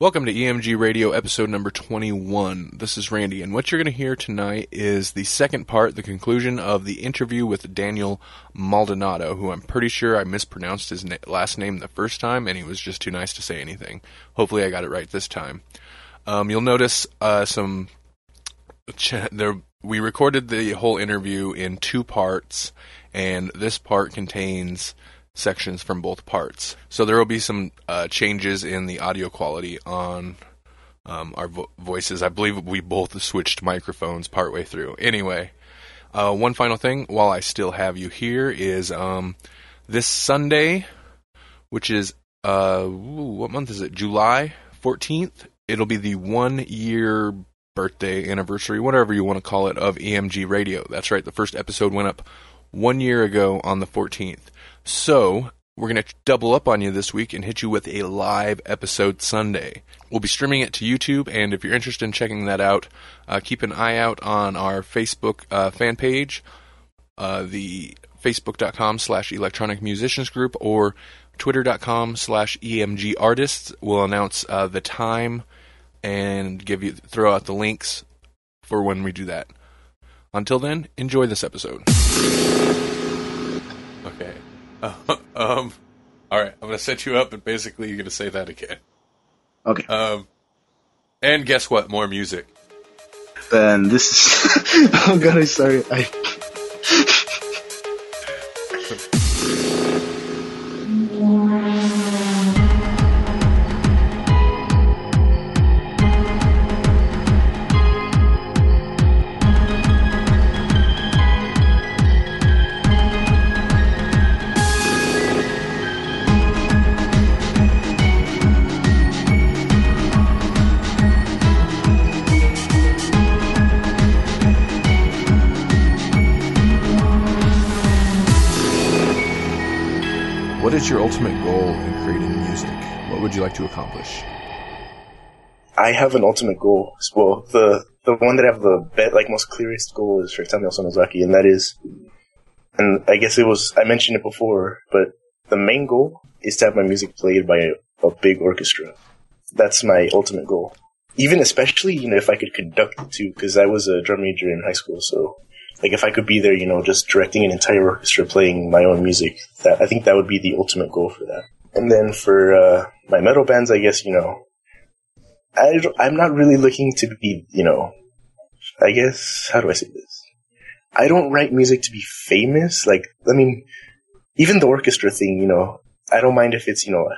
Welcome to EMG Radio episode number 21. This is Randy, and what you're going to hear tonight is the second part, the conclusion of the interview with Daniel Maldonado, who I'm pretty sure I mispronounced his na- last name the first time, and he was just too nice to say anything. Hopefully, I got it right this time. Um, you'll notice uh, some. Ch- there, we recorded the whole interview in two parts, and this part contains sections from both parts. So there will be some uh, changes in the audio quality on um, our vo- voices. I believe we both switched microphones partway through. Anyway, uh, one final thing while I still have you here is um, this Sunday, which is uh, ooh, what month is it? July 14th. It'll be the one year birthday anniversary, whatever you want to call it, of EMG Radio. That's right. The first episode went up one year ago on the 14th. So, we're going to double up on you this week and hit you with a live episode Sunday. We'll be streaming it to YouTube, and if you're interested in checking that out, uh, keep an eye out on our Facebook uh, fan page, uh, the facebook.com slash electronic musicians group, or twitter.com slash emg artists. We'll announce uh, the time and give you throw out the links for when we do that. Until then, enjoy this episode. Uh, um. All right. I'm gonna set you up, and basically, you're gonna say that again. Okay. Um. And guess what? More music. Then this is. oh god, I'm sorry. I. What is your ultimate goal in creating music? What would you like to accomplish? I have an ultimate goal. Well, the the one that I have the bet like most clearest goal is for Samuel Sonozaki, and that is, and I guess it was I mentioned it before, but the main goal is to have my music played by a, a big orchestra. That's my ultimate goal. Even especially, you know, if I could conduct it too, because I was a drum major in high school, so like if I could be there, you know, just directing an entire orchestra playing my own music, that I think that would be the ultimate goal for that. And then for uh, my metal bands, I guess you know, I I'm not really looking to be, you know, I guess how do I say this? I don't write music to be famous. Like, I mean, even the orchestra thing, you know, I don't mind if it's, you know,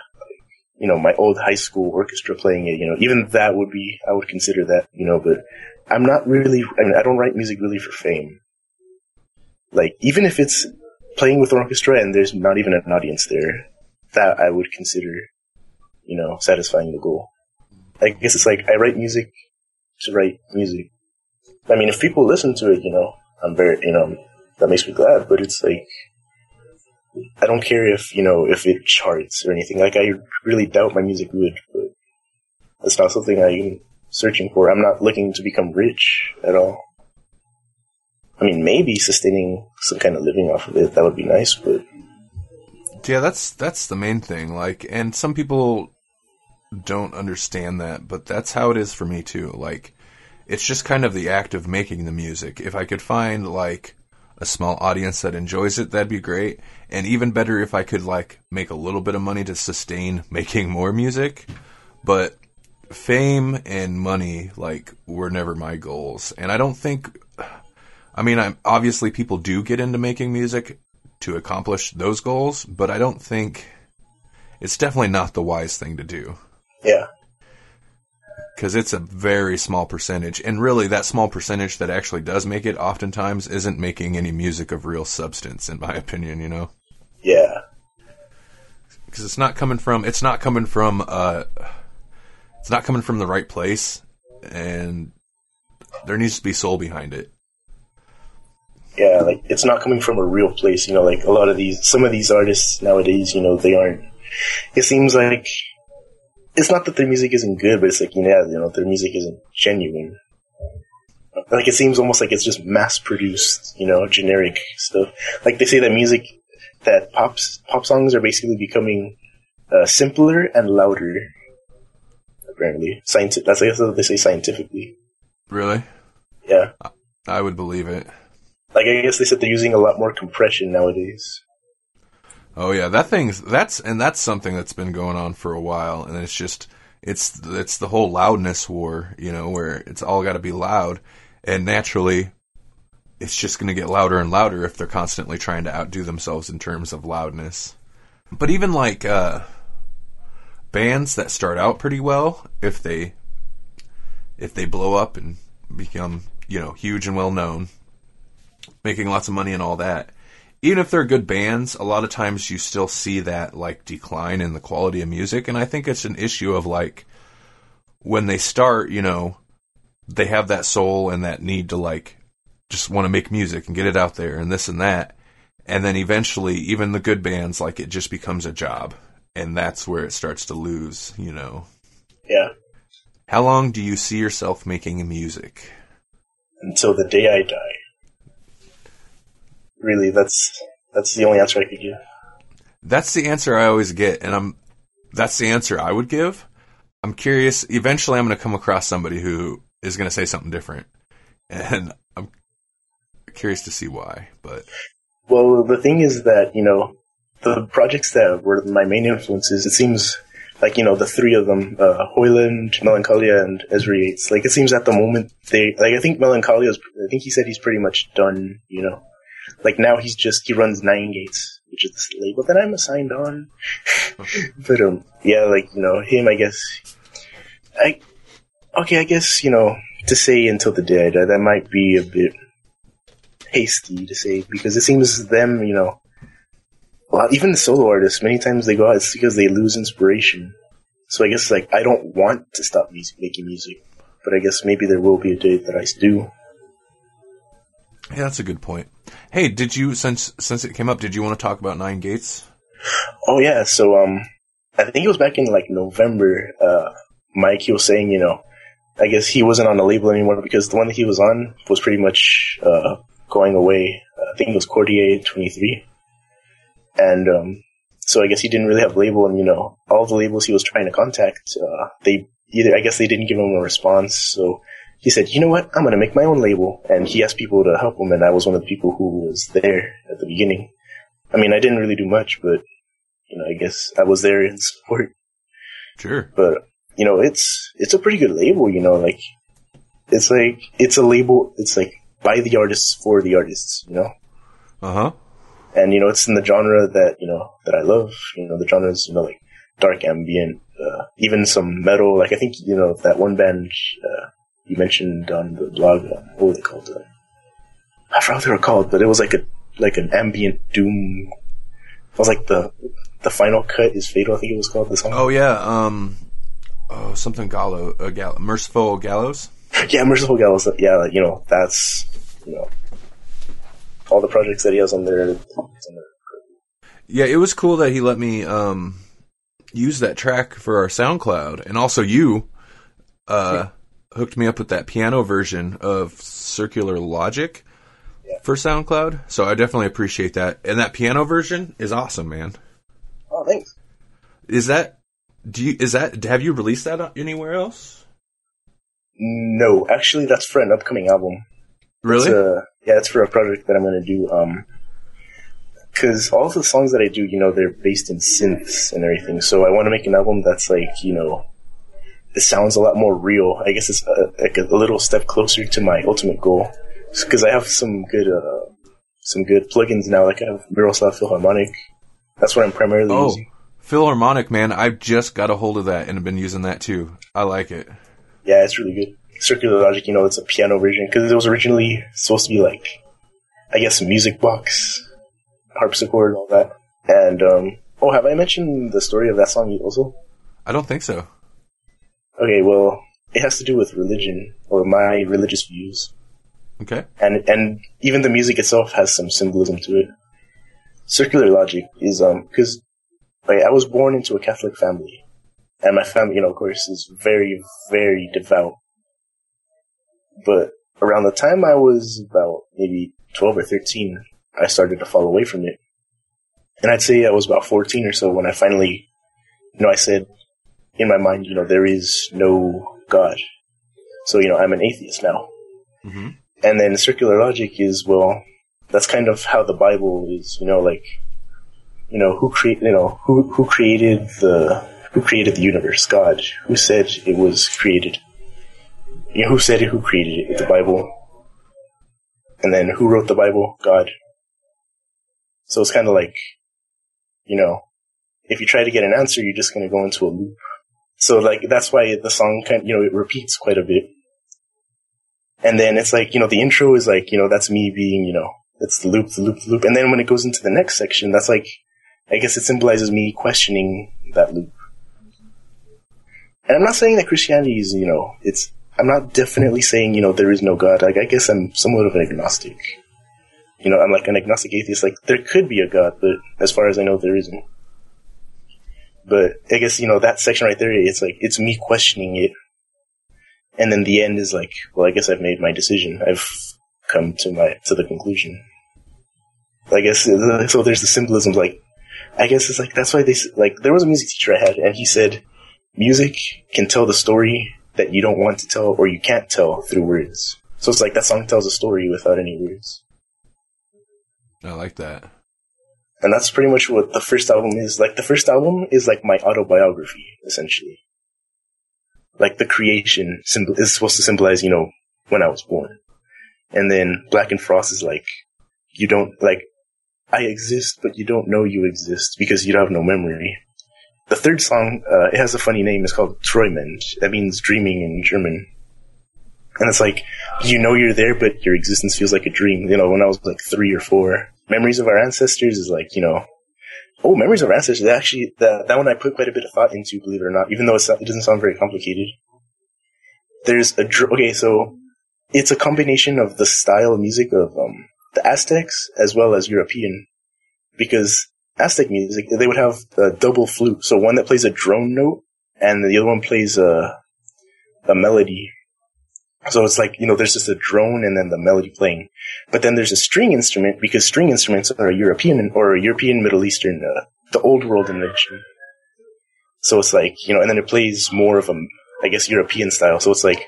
you know, my old high school orchestra playing it. You know, even that would be, I would consider that, you know, but I'm not really. I mean, I don't write music really for fame. Like, even if it's playing with orchestra and there's not even an audience there, that I would consider, you know, satisfying the goal. I guess it's like I write music to write music. I mean, if people listen to it, you know, I'm very, you know, that makes me glad. But it's like, I don't care if you know if it charts or anything. Like, I really doubt my music would, but that's not something I'm searching for. I'm not looking to become rich at all. I mean, maybe sustaining some kind of living off of it that would be nice, but Yeah, that's that's the main thing. Like, and some people don't understand that, but that's how it is for me too. Like, it's just kind of the act of making the music. If I could find like a small audience that enjoys it, that'd be great. And even better if I could like make a little bit of money to sustain making more music. But fame and money like were never my goals. And I don't think I mean, I'm obviously people do get into making music to accomplish those goals, but I don't think it's definitely not the wise thing to do yeah, because it's a very small percentage, and really that small percentage that actually does make it oftentimes isn't making any music of real substance, in my opinion. You know, yeah, because it's not coming from it's not coming from uh, it's not coming from the right place, and there needs to be soul behind it. Yeah. Like it's not coming from a real place. You know, like a lot of these, some of these artists nowadays, you know, they aren't. It seems like it's not that their music isn't good, but it's like, yeah, you know, their music isn't genuine. Like it seems almost like it's just mass produced, you know, generic stuff. Like they say that music, that pops, pop songs are basically becoming uh, simpler and louder Apparently, scientific. That's I guess what they say scientifically. Really? Yeah. I would believe it. Like I guess they said they're using a lot more compression nowadays. Oh yeah, that thing's that's and that's something that's been going on for a while, and it's just it's it's the whole loudness war, you know, where it's all got to be loud, and naturally, it's just going to get louder and louder if they're constantly trying to outdo themselves in terms of loudness. But even like uh, bands that start out pretty well, if they if they blow up and become you know huge and well known, making lots of money and all that even if they're good bands, a lot of times you still see that like decline in the quality of music. And I think it's an issue of like when they start, you know, they have that soul and that need to like just want to make music and get it out there and this and that. And then eventually, even the good bands, like it just becomes a job. And that's where it starts to lose, you know. Yeah. How long do you see yourself making music? Until the day I die really, that's that's the only answer I could give. That's the answer I always get, and I'm that's the answer I would give. I'm curious. Eventually, I'm going to come across somebody who is going to say something different, and I'm curious to see why. But well, the thing is that you know the projects that were my main influences. It seems like you know the three of them, uh, Hoyland, Melancholia, and Ezra Yates. Like it seems at the moment they like. I think Melancholia. Is, I think he said he's pretty much done. You know, like now he's just he runs Nine Gates, which is the label that I'm assigned on. but um, yeah, like you know him. I guess I okay. I guess you know to say until the day I die that might be a bit hasty to say because it seems them you know. Well, even the solo artists, many times they go out, it's because they lose inspiration. So I guess like I don't want to stop music, making music, but I guess maybe there will be a day that I do. Yeah, that's a good point. Hey, did you since since it came up, did you want to talk about Nine Gates? Oh yeah, so um, I think it was back in like November. Uh, Mike he was saying, you know, I guess he wasn't on the label anymore because the one that he was on was pretty much uh, going away. I think it was Cordier twenty three, and um, so I guess he didn't really have a label, and you know, all the labels he was trying to contact, uh, they either I guess they didn't give him a response, so he said, you know what? I'm going to make my own label. And he asked people to help him. And I was one of the people who was there at the beginning. I mean, I didn't really do much, but, you know, I guess I was there in support. Sure. But, you know, it's, it's a pretty good label, you know, like, it's like, it's a label, it's like by the artists for the artists, you know? Uh huh. And, you know, it's in the genre that, you know, that I love. You know, the genres, you know, like dark ambient, uh, even some metal. Like, I think, you know, that one band, uh, you mentioned on the blog, uh, what were they called? Uh, I forgot what they were called, but it was like a like an ambient doom. It was like the the final cut is fatal. I think it was called the song. Oh yeah, um, oh something Gallo, uh, Merciful Gallows. yeah, Merciful Gallows. Yeah, you know that's you know all the projects that he has on there. On there. Yeah, it was cool that he let me um, use that track for our SoundCloud, and also you. Uh, yeah hooked me up with that piano version of Circular Logic yeah. for SoundCloud. So I definitely appreciate that. And that piano version is awesome, man. Oh, thanks. Is that do you is that have you released that anywhere else? No, actually, that's for an upcoming album. Really? A, yeah, it's for a project that I'm going to do. Um, because all the songs that I do, you know, they're based in synths and everything. So I want to make an album that's like, you know, it sounds a lot more real. I guess it's a, uh, like a, little step closer to my ultimate goal because I have some good uh, some good plugins now. Like I have Miroslav Philharmonik. That's what I'm primarily oh, using. Philharmonik, man, I've just got a hold of that and have been using that too. I like it. Yeah, it's really good. Circular Logic, you know, it's a piano version because it was originally supposed to be like, I guess, a music box, harpsichord, and all that. And um, oh, have I mentioned the story of that song you also? I don't think so. Okay, well, it has to do with religion or my religious views. Okay. And and even the music itself has some symbolism to it. Circular logic is um because like, I was born into a Catholic family, and my family, you know, of course, is very very devout. But around the time I was about maybe twelve or thirteen, I started to fall away from it. And I'd say I was about fourteen or so when I finally, you know, I said, in my mind, you know, there is no God. So, you know, I'm an atheist now. Mm-hmm. And then circular logic is, well, that's kind of how the Bible is, you know, like, you know, who create, you know, who, who created the, who created the universe? God. Who said it was created? You know, who said it? Who created it? The Bible. And then who wrote the Bible? God. So it's kind of like, you know, if you try to get an answer, you're just going to go into a loop. So like, that's why the song kind you know, it repeats quite a bit. And then it's like, you know, the intro is like, you know, that's me being, you know, it's the loop, the loop, the loop. And then when it goes into the next section, that's like, I guess it symbolizes me questioning that loop. And I'm not saying that Christianity is, you know, it's, I'm not definitely saying, you know, there is no God. Like, I guess I'm somewhat of an agnostic. You know, I'm like an agnostic atheist. Like, there could be a God, but as far as I know, there isn't. But I guess, you know, that section right there, it's like, it's me questioning it. And then the end is like, well, I guess I've made my decision. I've come to my, to the conclusion. I guess, so there's the symbolism, like, I guess it's like, that's why they, like, there was a music teacher I had, and he said, music can tell the story that you don't want to tell or you can't tell through words. So it's like that song tells a story without any words. I like that. And that's pretty much what the first album is. Like the first album is like my autobiography, essentially. Like the creation symbol is supposed to symbolize, you know, when I was born. And then Black and Frost is like, you don't, like, I exist, but you don't know you exist because you have no memory. The third song, uh, it has a funny name. It's called Träumen. That means dreaming in German. And it's like, you know you're there, but your existence feels like a dream. You know, when I was like three or four, Memories of Our Ancestors is like, you know, oh, Memories of Our Ancestors, actually, that, that one I put quite a bit of thought into, believe it or not, even though it doesn't sound very complicated. There's a, okay, so it's a combination of the style of music of, um, the Aztecs as well as European. Because Aztec music, they would have a double flute. So one that plays a drone note and the other one plays a, a melody. So it's like, you know, there's just a drone and then the melody playing. But then there's a string instrument because string instruments are a European or a European Middle Eastern, uh, the old world invention. So it's like, you know, and then it plays more of a, I guess, European style. So it's like,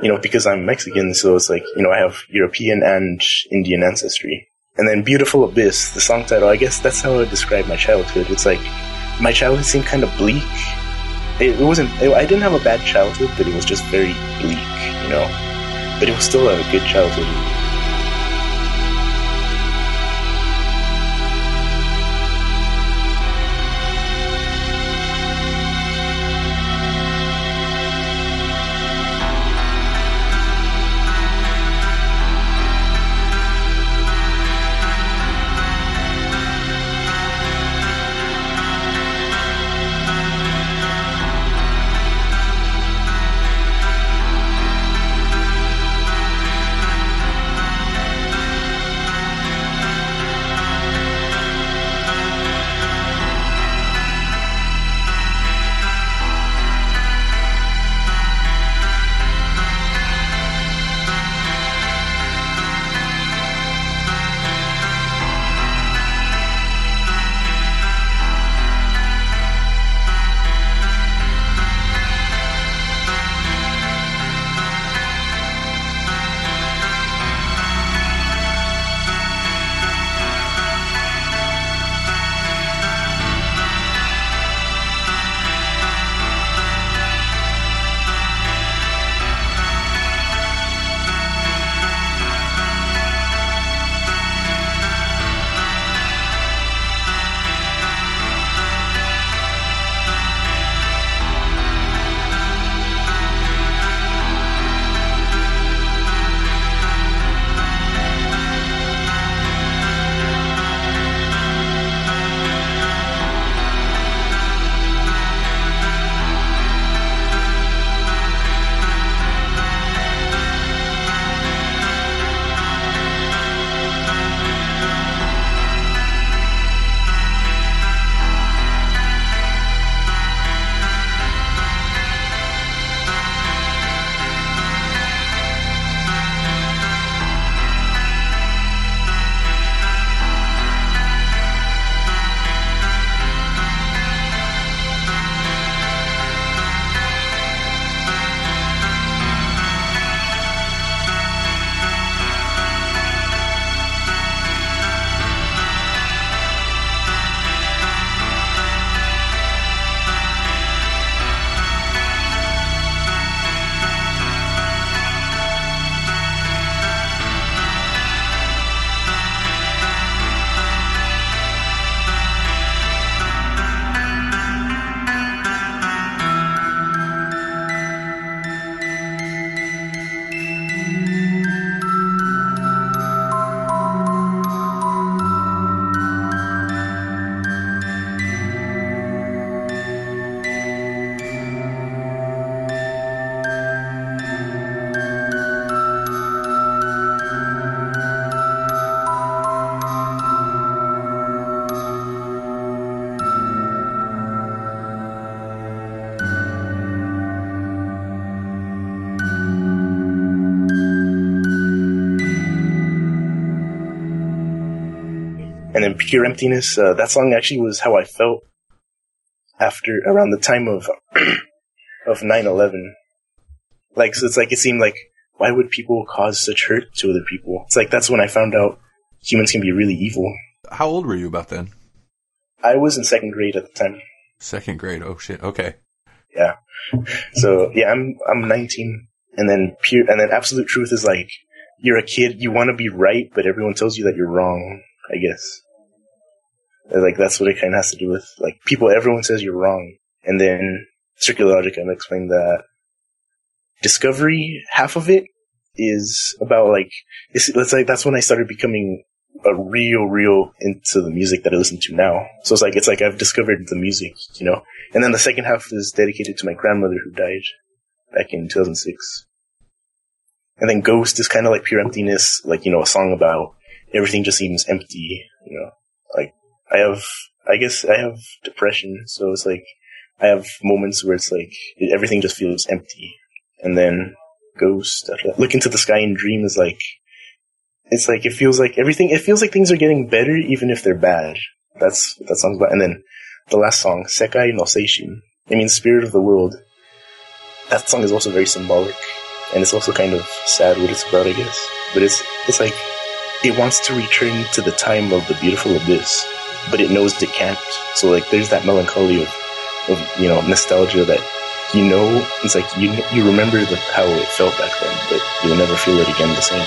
you know, because I'm Mexican, so it's like, you know, I have European and Indian ancestry. And then Beautiful Abyss, the song title, I guess that's how I would describe my childhood. It's like, my childhood seemed kind of bleak. It, it wasn't, it, I didn't have a bad childhood, but it was just very bleak, know? But it was still have a good childhood. Pure Emptiness. Uh, that song actually was how I felt after around the time of of 9/11. Like so, it's like it seemed like why would people cause such hurt to other people? It's like that's when I found out humans can be really evil. How old were you about then? I was in second grade at the time. Second grade. Oh shit. Okay. Yeah. So yeah, I'm I'm 19, and then pure, and then absolute truth is like you're a kid, you want to be right, but everyone tells you that you're wrong. I guess. Like that's what it kind of has to do with like people. Everyone says you're wrong, and then circular logic. I'm explaining that discovery. Half of it is about like it's, it's like that's when I started becoming a real, real into the music that I listen to now. So it's like it's like I've discovered the music, you know. And then the second half is dedicated to my grandmother who died back in 2006. And then Ghost is kind of like pure emptiness, like you know, a song about everything just seems empty, you know. Like I have, I guess I have depression, so it's like I have moments where it's like everything just feels empty, and then Ghost. Look into the sky and dream is like it's like it feels like everything. It feels like things are getting better, even if they're bad. That's what that song's about. And then the last song, Sekai no Seishin. It means spirit of the world. That song is also very symbolic, and it's also kind of sad what it's about, I guess. But it's it's like it wants to return to the time of the beautiful abyss, but it knows it can't. So like, there's that melancholy of, of you know nostalgia that you know it's like you you remember the, how it felt back then, but you'll never feel it again the same.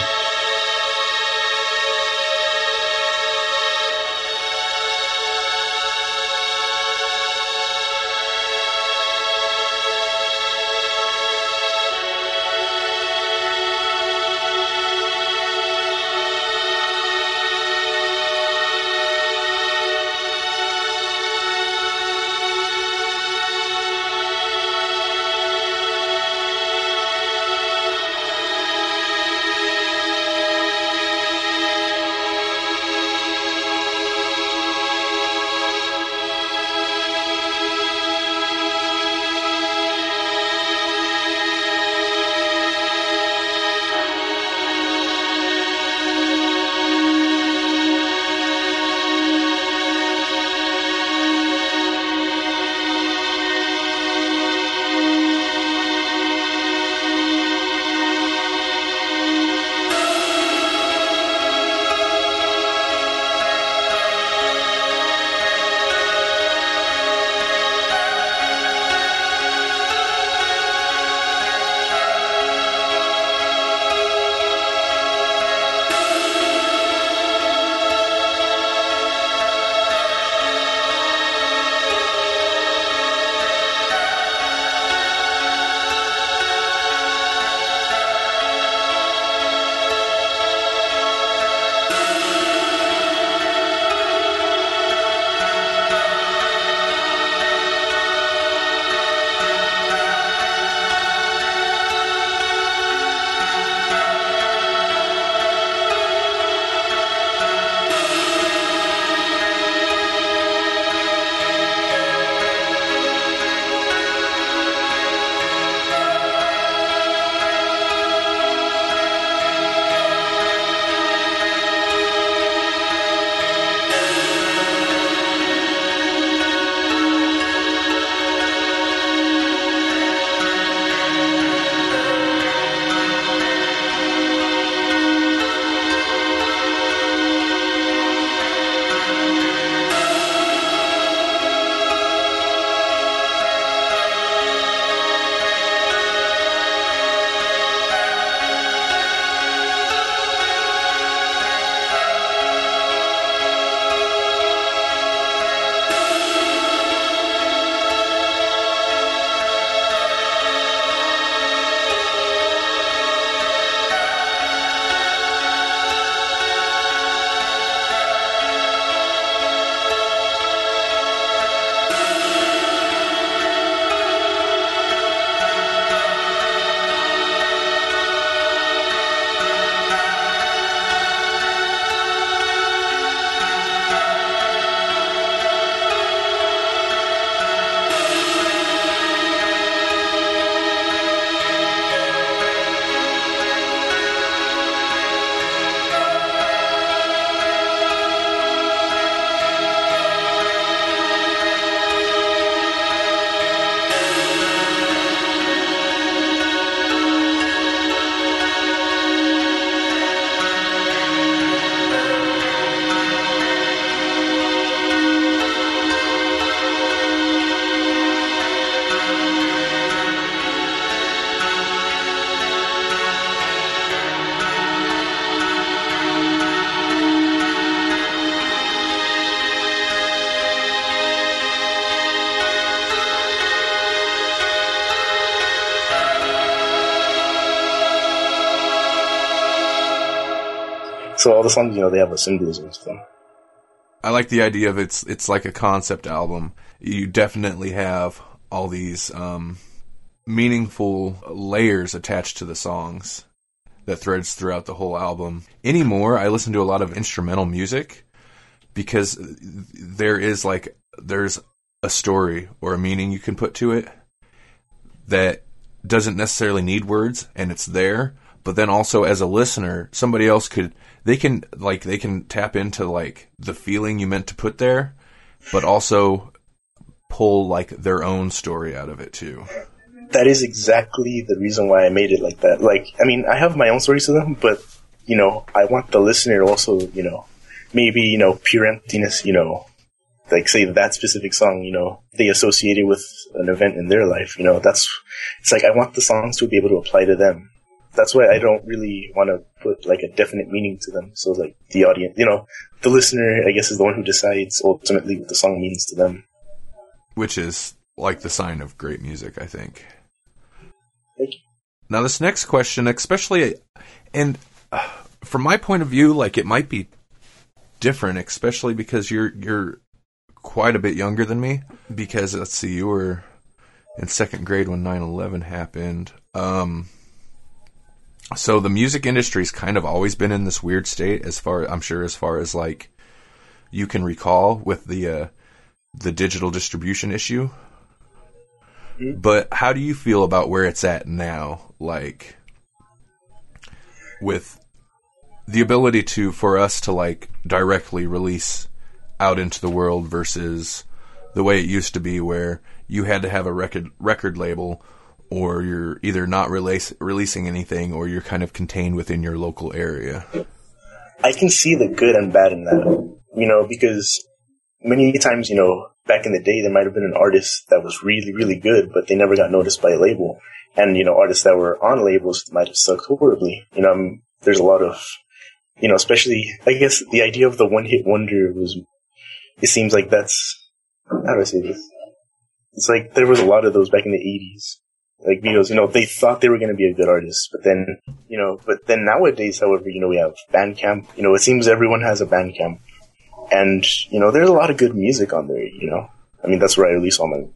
So all the songs, you know, they have a symbolism to them. I like the idea of it's it's like a concept album. You definitely have all these um, meaningful layers attached to the songs that threads throughout the whole album. Anymore, I listen to a lot of instrumental music because there is like there's a story or a meaning you can put to it that doesn't necessarily need words and it's there but then also as a listener somebody else could they can like they can tap into like the feeling you meant to put there but also pull like their own story out of it too that is exactly the reason why I made it like that. Like, I mean, I have my own stories to them, but you know, I want the listener to also, you know, maybe you know, pure emptiness, you know, like say that specific song, you know, they associate it with an event in their life. You know, that's it's like I want the songs to be able to apply to them. That's why I don't really want to put like a definite meaning to them. So like the audience, you know, the listener, I guess, is the one who decides ultimately what the song means to them. Which is like the sign of great music, I think. Thank you. Now, this next question, especially, and uh, from my point of view, like it might be different, especially because you're you're quite a bit younger than me. Because let's see, you were in second grade when 9/11 happened. Um, so the music industry's kind of always been in this weird state, as far I'm sure, as far as like you can recall with the uh, the digital distribution issue but how do you feel about where it's at now? Like, with the ability to, for us to like directly release out into the world versus the way it used to be where you had to have a record, record label or you're either not release, releasing anything or you're kind of contained within your local area. I can see the good and bad in that, you know, because many times, you know, back in the day, there might have been an artist that was really, really good, but they never got noticed by a label. And, you know, artists that were on labels might have sucked horribly. You know, um, there's a lot of, you know, especially, I guess the idea of the one hit wonder was, it seems like that's, how do I say this? It's like there was a lot of those back in the 80s. Like Beatles, you know, they thought they were going to be a good artist, but then, you know, but then nowadays, however, you know, we have Bandcamp. You know, it seems everyone has a Bandcamp and, you know, there's a lot of good music on there, you know. I mean, that's where I release all my,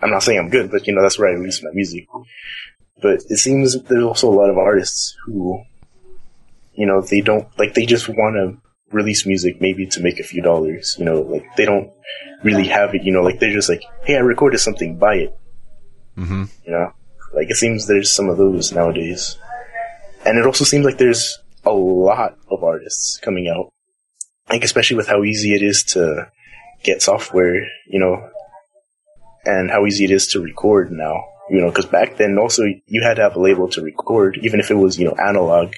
I'm not saying I'm good, but, you know, that's where I release my music. But it seems there's also a lot of artists who, you know, they don't, like, they just want to release music maybe to make a few dollars, you know, like, they don't really have it, you know, like, they're just like, hey, I recorded something, buy it. Mm-hmm. You know? Like, it seems there's some of those nowadays. And it also seems like there's a lot of artists coming out like especially with how easy it is to get software, you know, and how easy it is to record now, you know, because back then also you had to have a label to record, even if it was, you know, analog,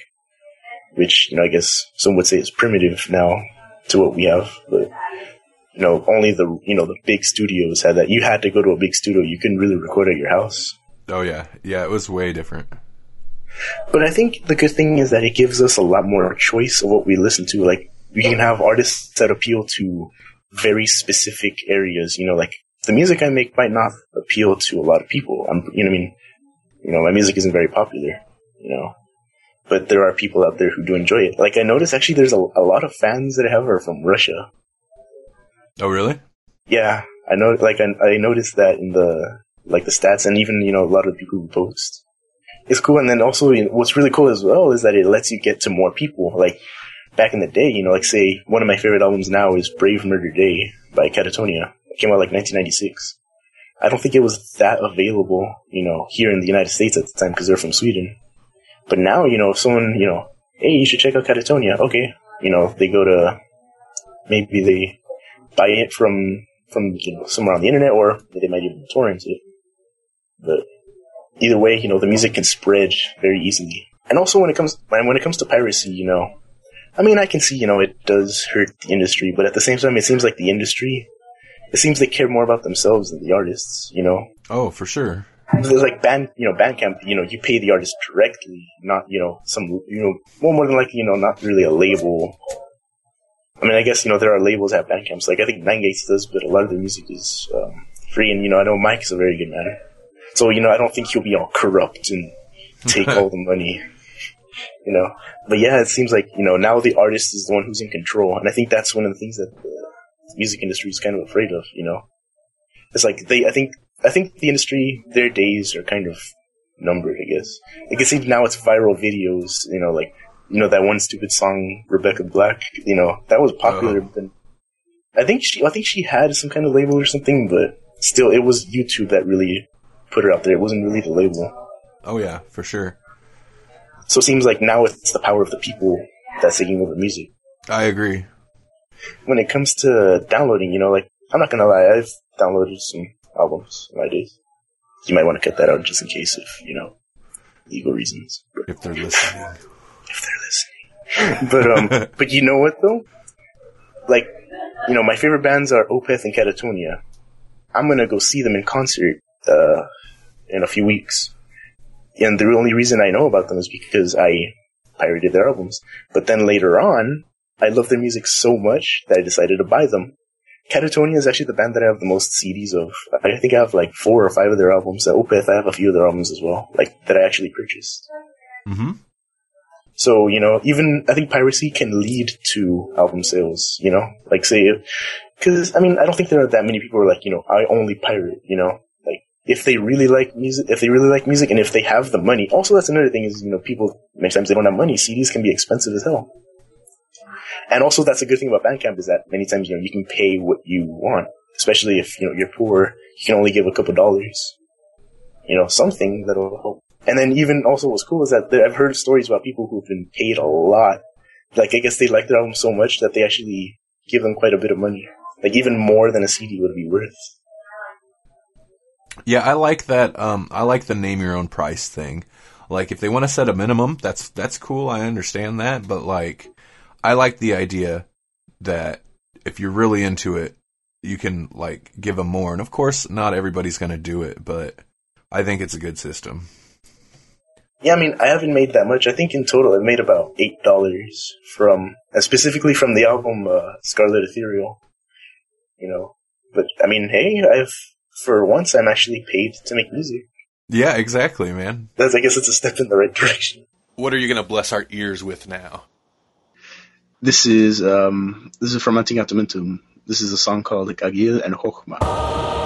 which, you know, I guess some would say is primitive now to what we have, but, you know, only the, you know, the big studios had that. You had to go to a big studio. You couldn't really record at your house. Oh yeah. Yeah. It was way different. But I think the good thing is that it gives us a lot more choice of what we listen to. Like, we can have artists that appeal to very specific areas. You know, like the music I make might not appeal to a lot of people. I'm, you know, I mean, you know, my music isn't very popular. You know, but there are people out there who do enjoy it. Like I noticed, actually, there's a, a lot of fans that I have are from Russia. Oh, really? Yeah, I know. Like I, I noticed that in the like the stats, and even you know a lot of the people who post. It's cool, and then also you know, what's really cool as well is that it lets you get to more people. Like back in the day, you know, like say one of my favorite albums now is Brave Murder Day by Katatonia. It came out like 1996. I don't think it was that available, you know, here in the United States at the time because they're from Sweden. But now, you know, if someone, you know, hey, you should check out Katatonia. Okay, you know, they go to maybe they buy it from from you know somewhere on the internet, or they might even torrent it. But either way, you know, the music can spread very easily. And also when it comes when it comes to piracy, you know, I mean, I can see, you know, it does hurt the industry, but at the same time, it seems like the industry, it seems they care more about themselves than the artists, you know? Oh, for sure. There's like band, you know, Bandcamp, you know, you pay the artist directly, not, you know, some, you know, well, more than likely, you know, not really a label. I mean, I guess, you know, there are labels at Bandcamps. Like, I think Nine Gates does, but a lot of the music is um, free. And, you know, I know Mike's a very good man. So, you know, I don't think he'll be all corrupt and take all the money. you know. But yeah, it seems like you know now the artist is the one who's in control, and I think that's one of the things that the music industry is kind of afraid of. You know, it's like they. I think. I think the industry, their days are kind of numbered. I guess. Like it seems now it's viral videos. You know, like you know that one stupid song Rebecca Black. You know that was popular. Uh-huh. I think she. I think she had some kind of label or something, but still, it was YouTube that really put her out there. It wasn't really the label. Oh yeah, for sure. So it seems like now it's the power of the people that's taking over music. I agree. When it comes to downloading, you know, like I'm not gonna lie, I've downloaded some albums in my days. You might want to cut that out just in case of you know legal reasons. But If they're listening. if they're listening. but um, but you know what though? Like, you know, my favorite bands are Opeth and Katatonia. I'm gonna go see them in concert uh, in a few weeks, and the only reason I know about them is because I pirated their albums. But then later on, I love their music so much that I decided to buy them. Katatonia is actually the band that I have the most CDs of. I think I have like four or five of their albums. Uh, Opeth, I have a few of their albums as well, like that I actually purchased. Mm-hmm. So, you know, even I think piracy can lead to album sales, you know, like say, cause I mean, I don't think there are that many people who are like, you know, I only pirate, you know, if they really like music, if they really like music and if they have the money, also that's another thing is, you know, people, many times they don't have money, CDs can be expensive as hell. And also that's a good thing about Bandcamp is that many times, you know, you can pay what you want, especially if, you know, you're poor, you can only give a couple dollars, you know, something that'll help. And then even also what's cool is that I've heard stories about people who've been paid a lot. Like I guess they like their album so much that they actually give them quite a bit of money. Like even more than a CD would be worth. Yeah, I like that. Um, I like the name your own price thing. Like, if they want to set a minimum, that's that's cool. I understand that, but like, I like the idea that if you're really into it, you can like give them more. And of course, not everybody's going to do it, but I think it's a good system. Yeah, I mean, I haven't made that much. I think in total I made about eight dollars from, uh, specifically from the album uh, Scarlet Ethereal. You know, but I mean, hey, I've for once I'm actually paid to make music. Yeah, exactly, man. That's, I guess, it's a step in the right direction. What are you going to bless our ears with now? This is um this is from Antigatum. This is a song called Agil and Chokhmah.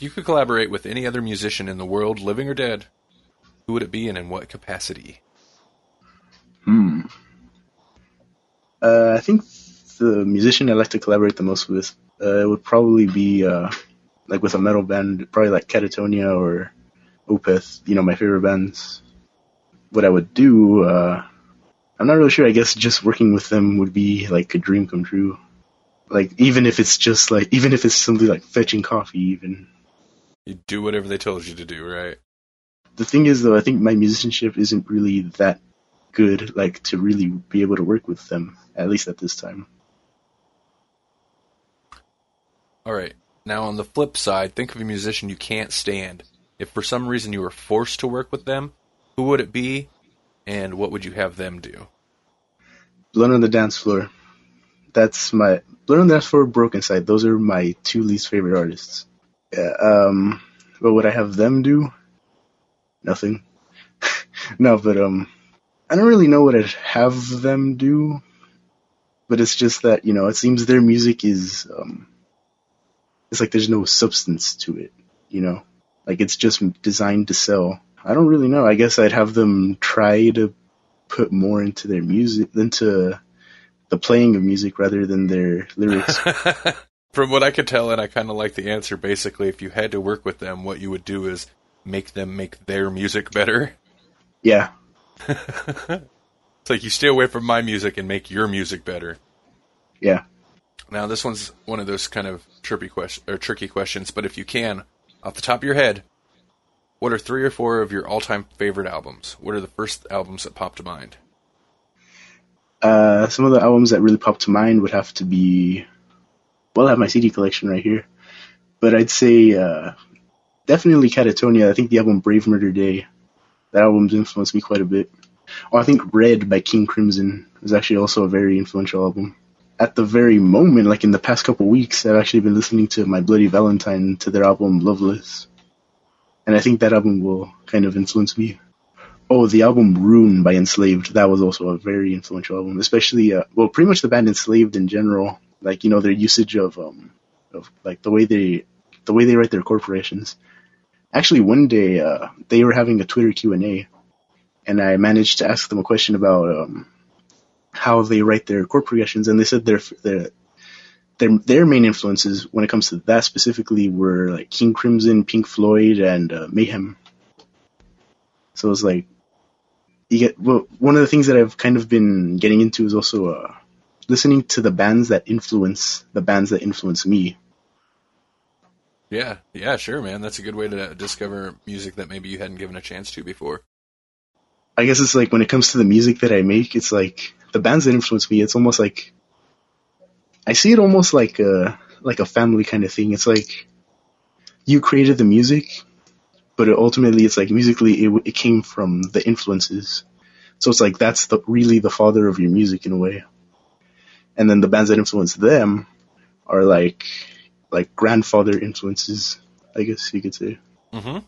If you could collaborate with any other musician in the world, living or dead, who would it be and in what capacity? Hmm. Uh, I think the musician I like to collaborate the most with uh, would probably be uh, like with a metal band, probably like Katatonia or Opeth. You know, my favorite bands. What I would do, uh, I'm not really sure. I guess just working with them would be like a dream come true. Like even if it's just like even if it's something like fetching coffee, even. You do whatever they told you to do, right? The thing is, though, I think my musicianship isn't really that good, like to really be able to work with them, at least at this time. All right. Now, on the flip side, think of a musician you can't stand. If for some reason you were forced to work with them, who would it be, and what would you have them do? Blood on the Dance Floor. That's my Blood on the Dance Floor, Brokencyde. Those are my two least favorite artists. Yeah, um, what would I have them do? Nothing. no, but um, I don't really know what I'd have them do. But it's just that you know, it seems their music is um, it's like there's no substance to it. You know, like it's just designed to sell. I don't really know. I guess I'd have them try to put more into their music, into the playing of music rather than their lyrics. From what I could tell, and I kind of like the answer, basically, if you had to work with them, what you would do is make them make their music better. yeah, It's like you stay away from my music and make your music better. yeah. Now, this one's one of those kind of trippy question or tricky questions, but if you can, off the top of your head, what are three or four of your all-time favorite albums? What are the first albums that pop to mind? Uh, some of the albums that really pop to mind would have to be, well, I have my CD collection right here, but I'd say uh, definitely Katatonia. I think the album Brave Murder Day, that album's influenced me quite a bit. Oh, I think Red by King Crimson is actually also a very influential album. At the very moment, like in the past couple weeks, I've actually been listening to My Bloody Valentine to their album Loveless, and I think that album will kind of influence me. Oh, the album Ruun by Enslaved, that was also a very influential album, especially, uh, well, pretty much the band Enslaved in general. Like, you know, their usage of, um, of, like, the way they, the way they write their corporations. Actually, one day, uh, they were having a Twitter Q&A, and I managed to ask them a question about, um, how they write their chord progressions, and they said their, their, their, their main influences when it comes to that specifically were, like, King Crimson, Pink Floyd, and, uh, Mayhem. So it's like, you get well, one of the things that I've kind of been getting into is also uh, listening to the bands that influence the bands that influence me. Yeah, yeah, sure, man. That's a good way to discover music that maybe you hadn't given a chance to before. I guess it's like when it comes to the music that I make, it's like the bands that influence me. It's almost like I see it almost like a like a family kind of thing. It's like you created the music, but it ultimately it's like musically it, it came from the influences. So it's like that's the really the father of your music in a way. And then the bands that influence them are like like grandfather influences, I guess you could say. Mm-hmm.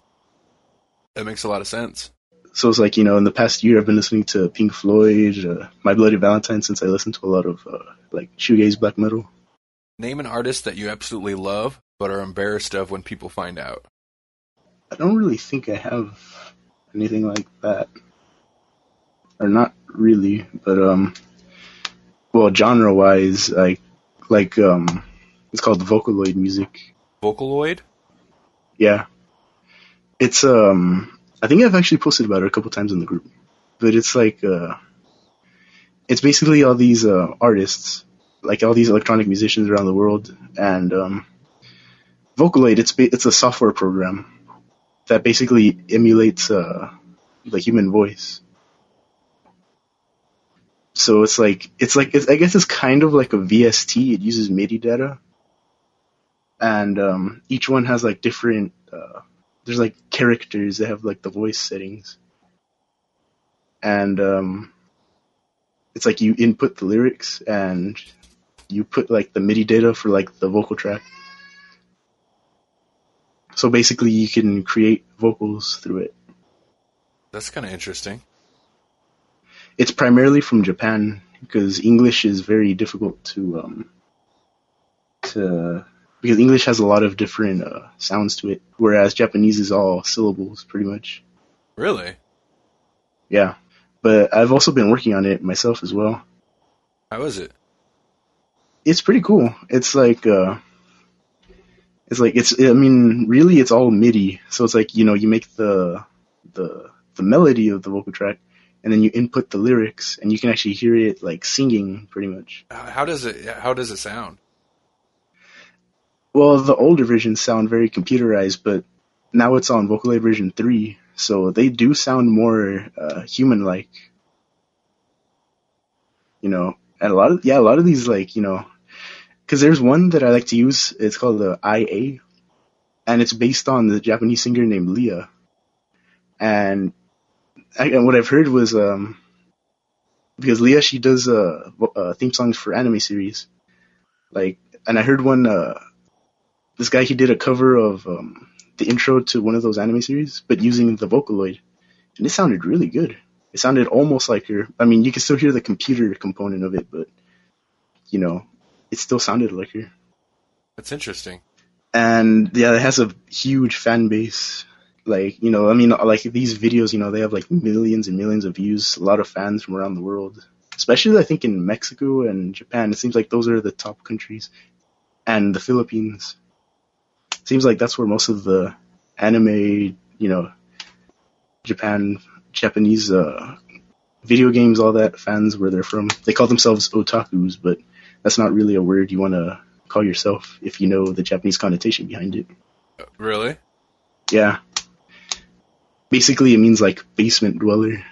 That makes a lot of sense. So it's like you know, in the past year, I've been listening to Pink Floyd, uh, My Bloody Valentine, since I listened to a lot of uh, like shoegaze black metal. Name an artist that you absolutely love but are embarrassed of when people find out. I don't really think I have anything like that, or not really. But um, well, genre wise, like like um, it's called Vocaloid music. Vocaloid? Yeah, it's um, I think I've actually posted about it a couple times in the group, but it's like uh, it's basically all these uh, artists, like all these electronic musicians around the world, and um, Vocaloid. It's it's a software program that basically emulates uh, the human voice. So it's like it's like it's, I guess it's kind of like a VST. It uses MIDI data, and um, each one has like different. Uh, there's like characters that have like the voice settings, and um, it's like you input the lyrics and you put like the MIDI data for like the vocal track. So basically, you can create vocals through it. That's kind of interesting. It's primarily from Japan because English is very difficult to um to because English has a lot of different uh, sounds to it, whereas Japanese is all syllables pretty much. Really? Yeah, but I've also been working on it myself as well. How is it? It's pretty cool. It's like uh, it's like it's I mean really it's all MIDI, so it's like you know you make the the the melody of the vocal track and then you input the lyrics and you can actually hear it like singing pretty much. How does it? How does it sound? Well, the older versions sound very computerized, but now it's on Vocaloid version three, so they do sound more uh, human-like. You know, and a lot of yeah, a lot of these like you know, because there's one that I like to use. It's called the IA, and it's based on the Japanese singer named Lia. And, I, and what I've heard was um, because Lia she does uh, uh, theme songs for anime series, like, and I heard one. Uh, this guy he did a cover of um, the intro to one of those anime series, but using the Vocaloid, and it sounded really good. It sounded almost like her. I mean, you can still hear the computer component of it, but you know, it still sounded like her. That's interesting. And yeah, it has a huge fan base. Like, you know, I mean, like these videos, you know, they have like millions and millions of views, a lot of fans from around the world. Especially, I think, in Mexico and Japan. It seems like those are the top countries. And the Philippines. Seems like that's where most of the anime, you know, Japan, Japanese, uh, video games, all that fans where they're from. They call themselves otakus, but that's not really a word you want to call yourself if you know the Japanese connotation behind it. Really? Yeah. Basically, it means like basement dweller.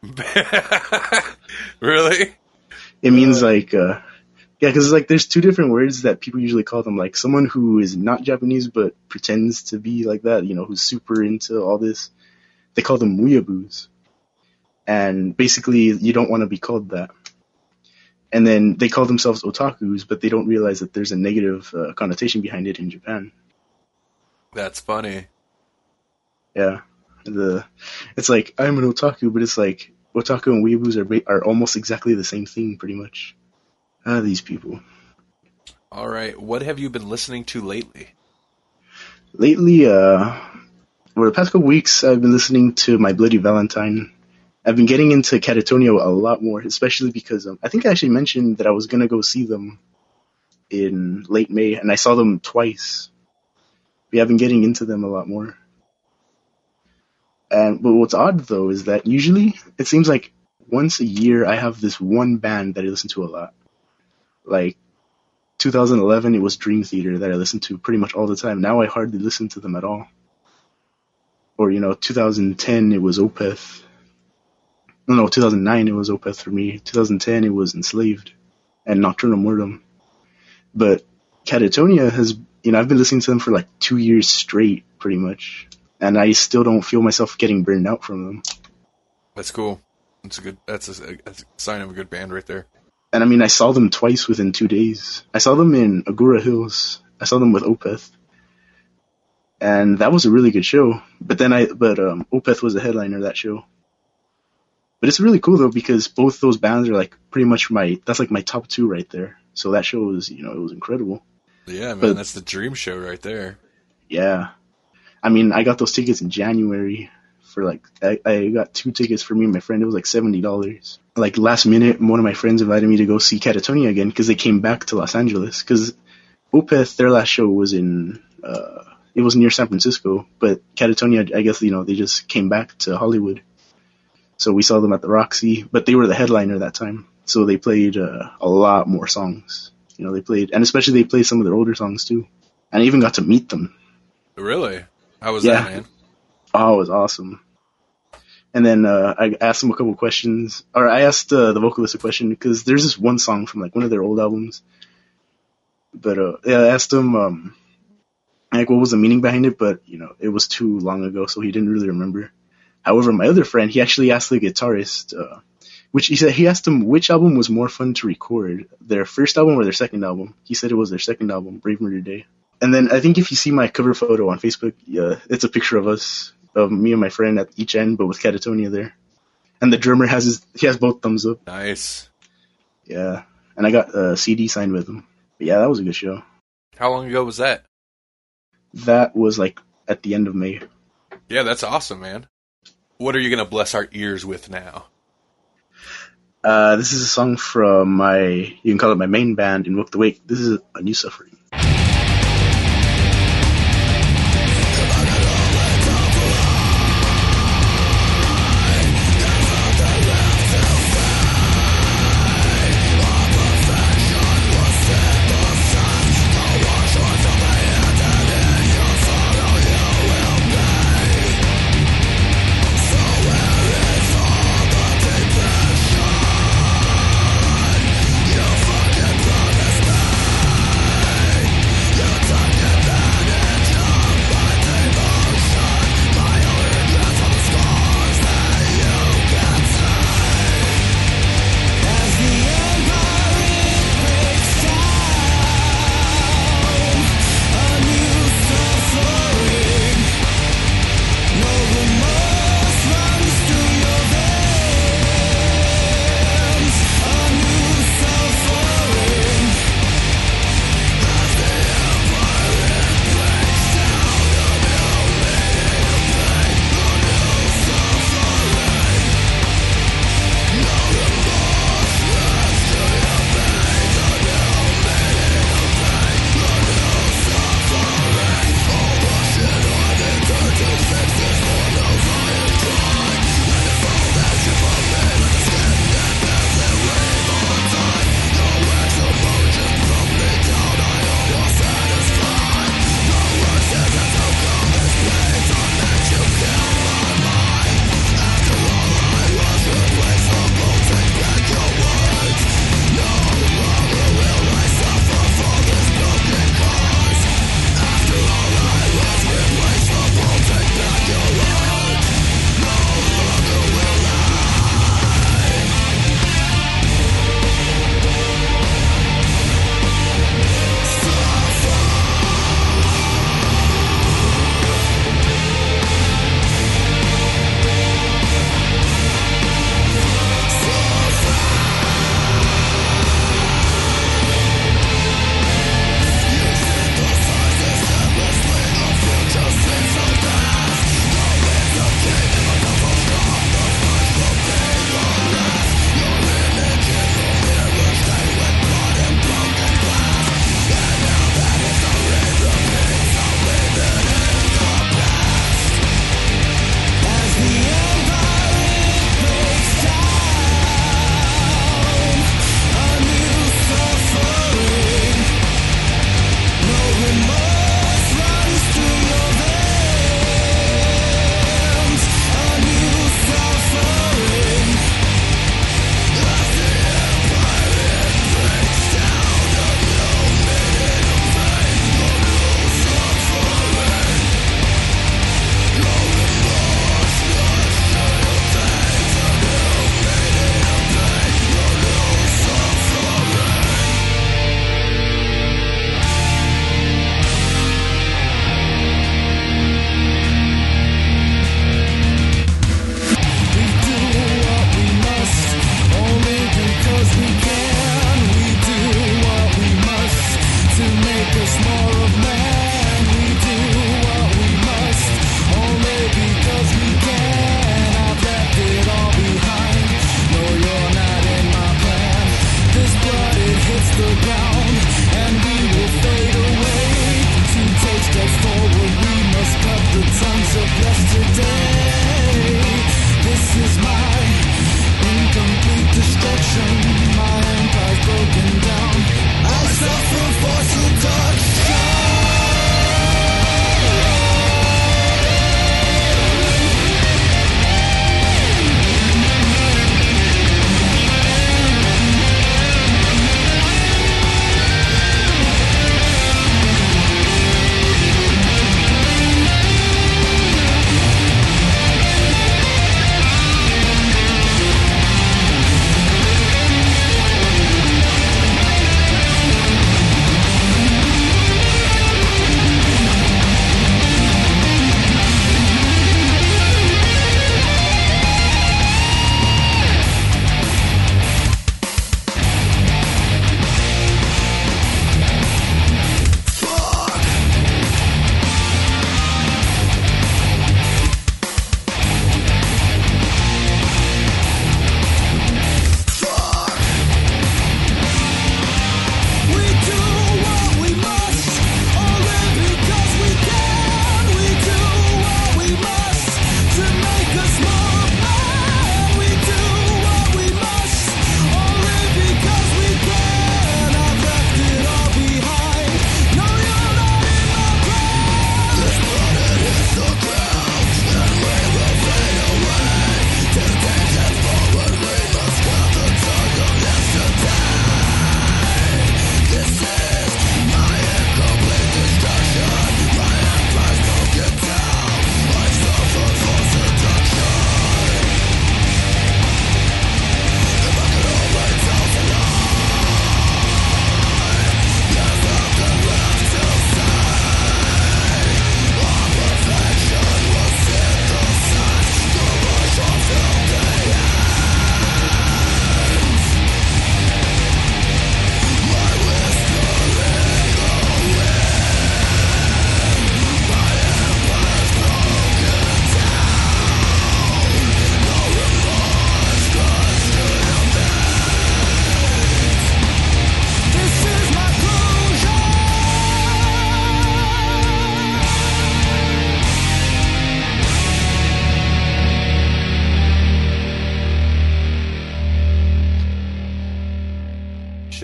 really? It means like, uh, yeah, because like there's two different words that people usually call them, like someone who is not Japanese but pretends to be like that, you know, who's super into all this. They call them weeaboos, and basically you don't want to be called that. And then they call themselves otakus, but they don't realize that there's a negative uh, connotation behind it in Japan. That's funny. Yeah, the it's like I'm an otaku, but it's like otaku and weeaboos are are almost exactly the same thing, pretty much. Ah, these people. All right. What have you been listening to lately? Lately, uh, over the past couple weeks, I've been listening to My Bloody Valentine. I've been getting into Katatonia a lot more, especially because um, I think I actually mentioned that I was gonna go see them in late May, and I saw them twice. We have been getting into them a lot more. And but what's odd though is that usually it seems like once a year I have this one band that I listen to a lot. Like 2011, it was Dream Theater that I listened to pretty much all the time. Now I hardly listen to them at all. Or you know, 2010 it was Opeth. No, no, 2009 it was Opeth for me. 2010 it was Enslaved and Nokturnal Mortum. But Katatonia has, you know, I've been listening to them for like two years straight, pretty much, and I still don't feel myself getting burned out from them. That's cool. That's a good. That's a, that's a sign of a good band right there. And I mean, I saw them twice within two days. I saw them in Agoura Hills. I saw them with Opeth, and that was a really good show. But then I, but um, Opeth was the headliner of that show. But it's really cool though because both those bands are like pretty much my that's like my top two right there. So that show was you know it was incredible. Yeah, man, But- that's the dream show right there. Yeah, I mean I got those tickets in January for like I, I got two tickets for me and my friend. It was like seventy dollars. Like last minute, one of my friends invited me to go see Katatonia again because they came back to Los Angeles because Opeth their last show was in uh it was near San Francisco, but Katatonia I guess you know they just came back to Hollywood. So we saw them at the Roxy, but they were the headliner that time. So they played uh, a lot more songs. You know, they played, and especially they played some of their older songs too. And I even got to meet them. Really? How was Yeah. that, man? Oh, it was awesome. And then uh, I asked them a couple questions, or I asked uh, the vocalist a question because there's this one song from like one of their old albums. But uh, yeah, I asked him um, like what was the meaning behind it, but you know it was too long ago, so he didn't really remember. However, my other friend, he actually asked the guitarist, uh, which he said he asked him which album was more fun to record, their first album or their second album. He said it was their second album, Brave Murder Day and then I think if you see my cover photo on Facebook, it's a picture of us, of me and my friend at each end, but with Katatonia there. And the drummer has his, he has both thumbs up. Nice. Yeah, and I got a CD signed with him. But yeah, that was a good show. How long ago was that? That was like at the end of May. Yeah, that's awesome, man. What are you gonna bless our ears with now? Uh, this is a song from my, you can call it my main band, Invoke the Wake. This is A New Suffering.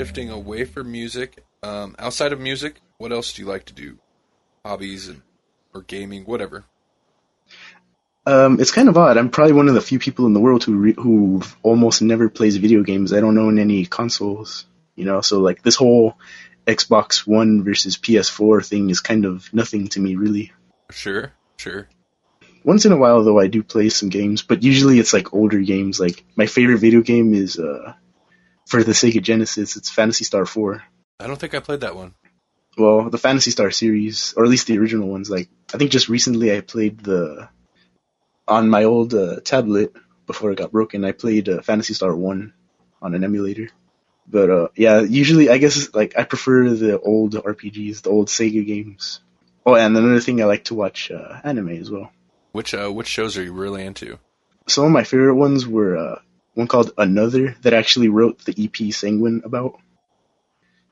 Shifting away from music. Um, outside of music, what else do you like to do? Hobbies and or gaming, whatever. Um, it's kind of odd. I'm probably one of the few people in the world who re- who almost never plays video games. I don't own any consoles, you know. So like this whole Xbox One versus PS4 thing is kind of nothing to me, really. Sure, sure. Once in a while, though, I do play some games, but usually it's like older games. Like my favorite video game is uh, for the Sega Genesis. It's Phantasy Star 4. I don't think I played that one. Well, the Phantasy Star series, or at least the original ones. Like I think just recently I played the on my old uh, tablet before it got broken. I played uh, Phantasy Star 1 on an emulator. But uh, yeah, usually I guess like I prefer the old RPGs, the old Sega games. Oh, and another thing I like to watch uh, anime as well. Which uh, which shows are you really into? Some of my favorite ones were uh, one called Another that actually wrote the EP Sanguine about.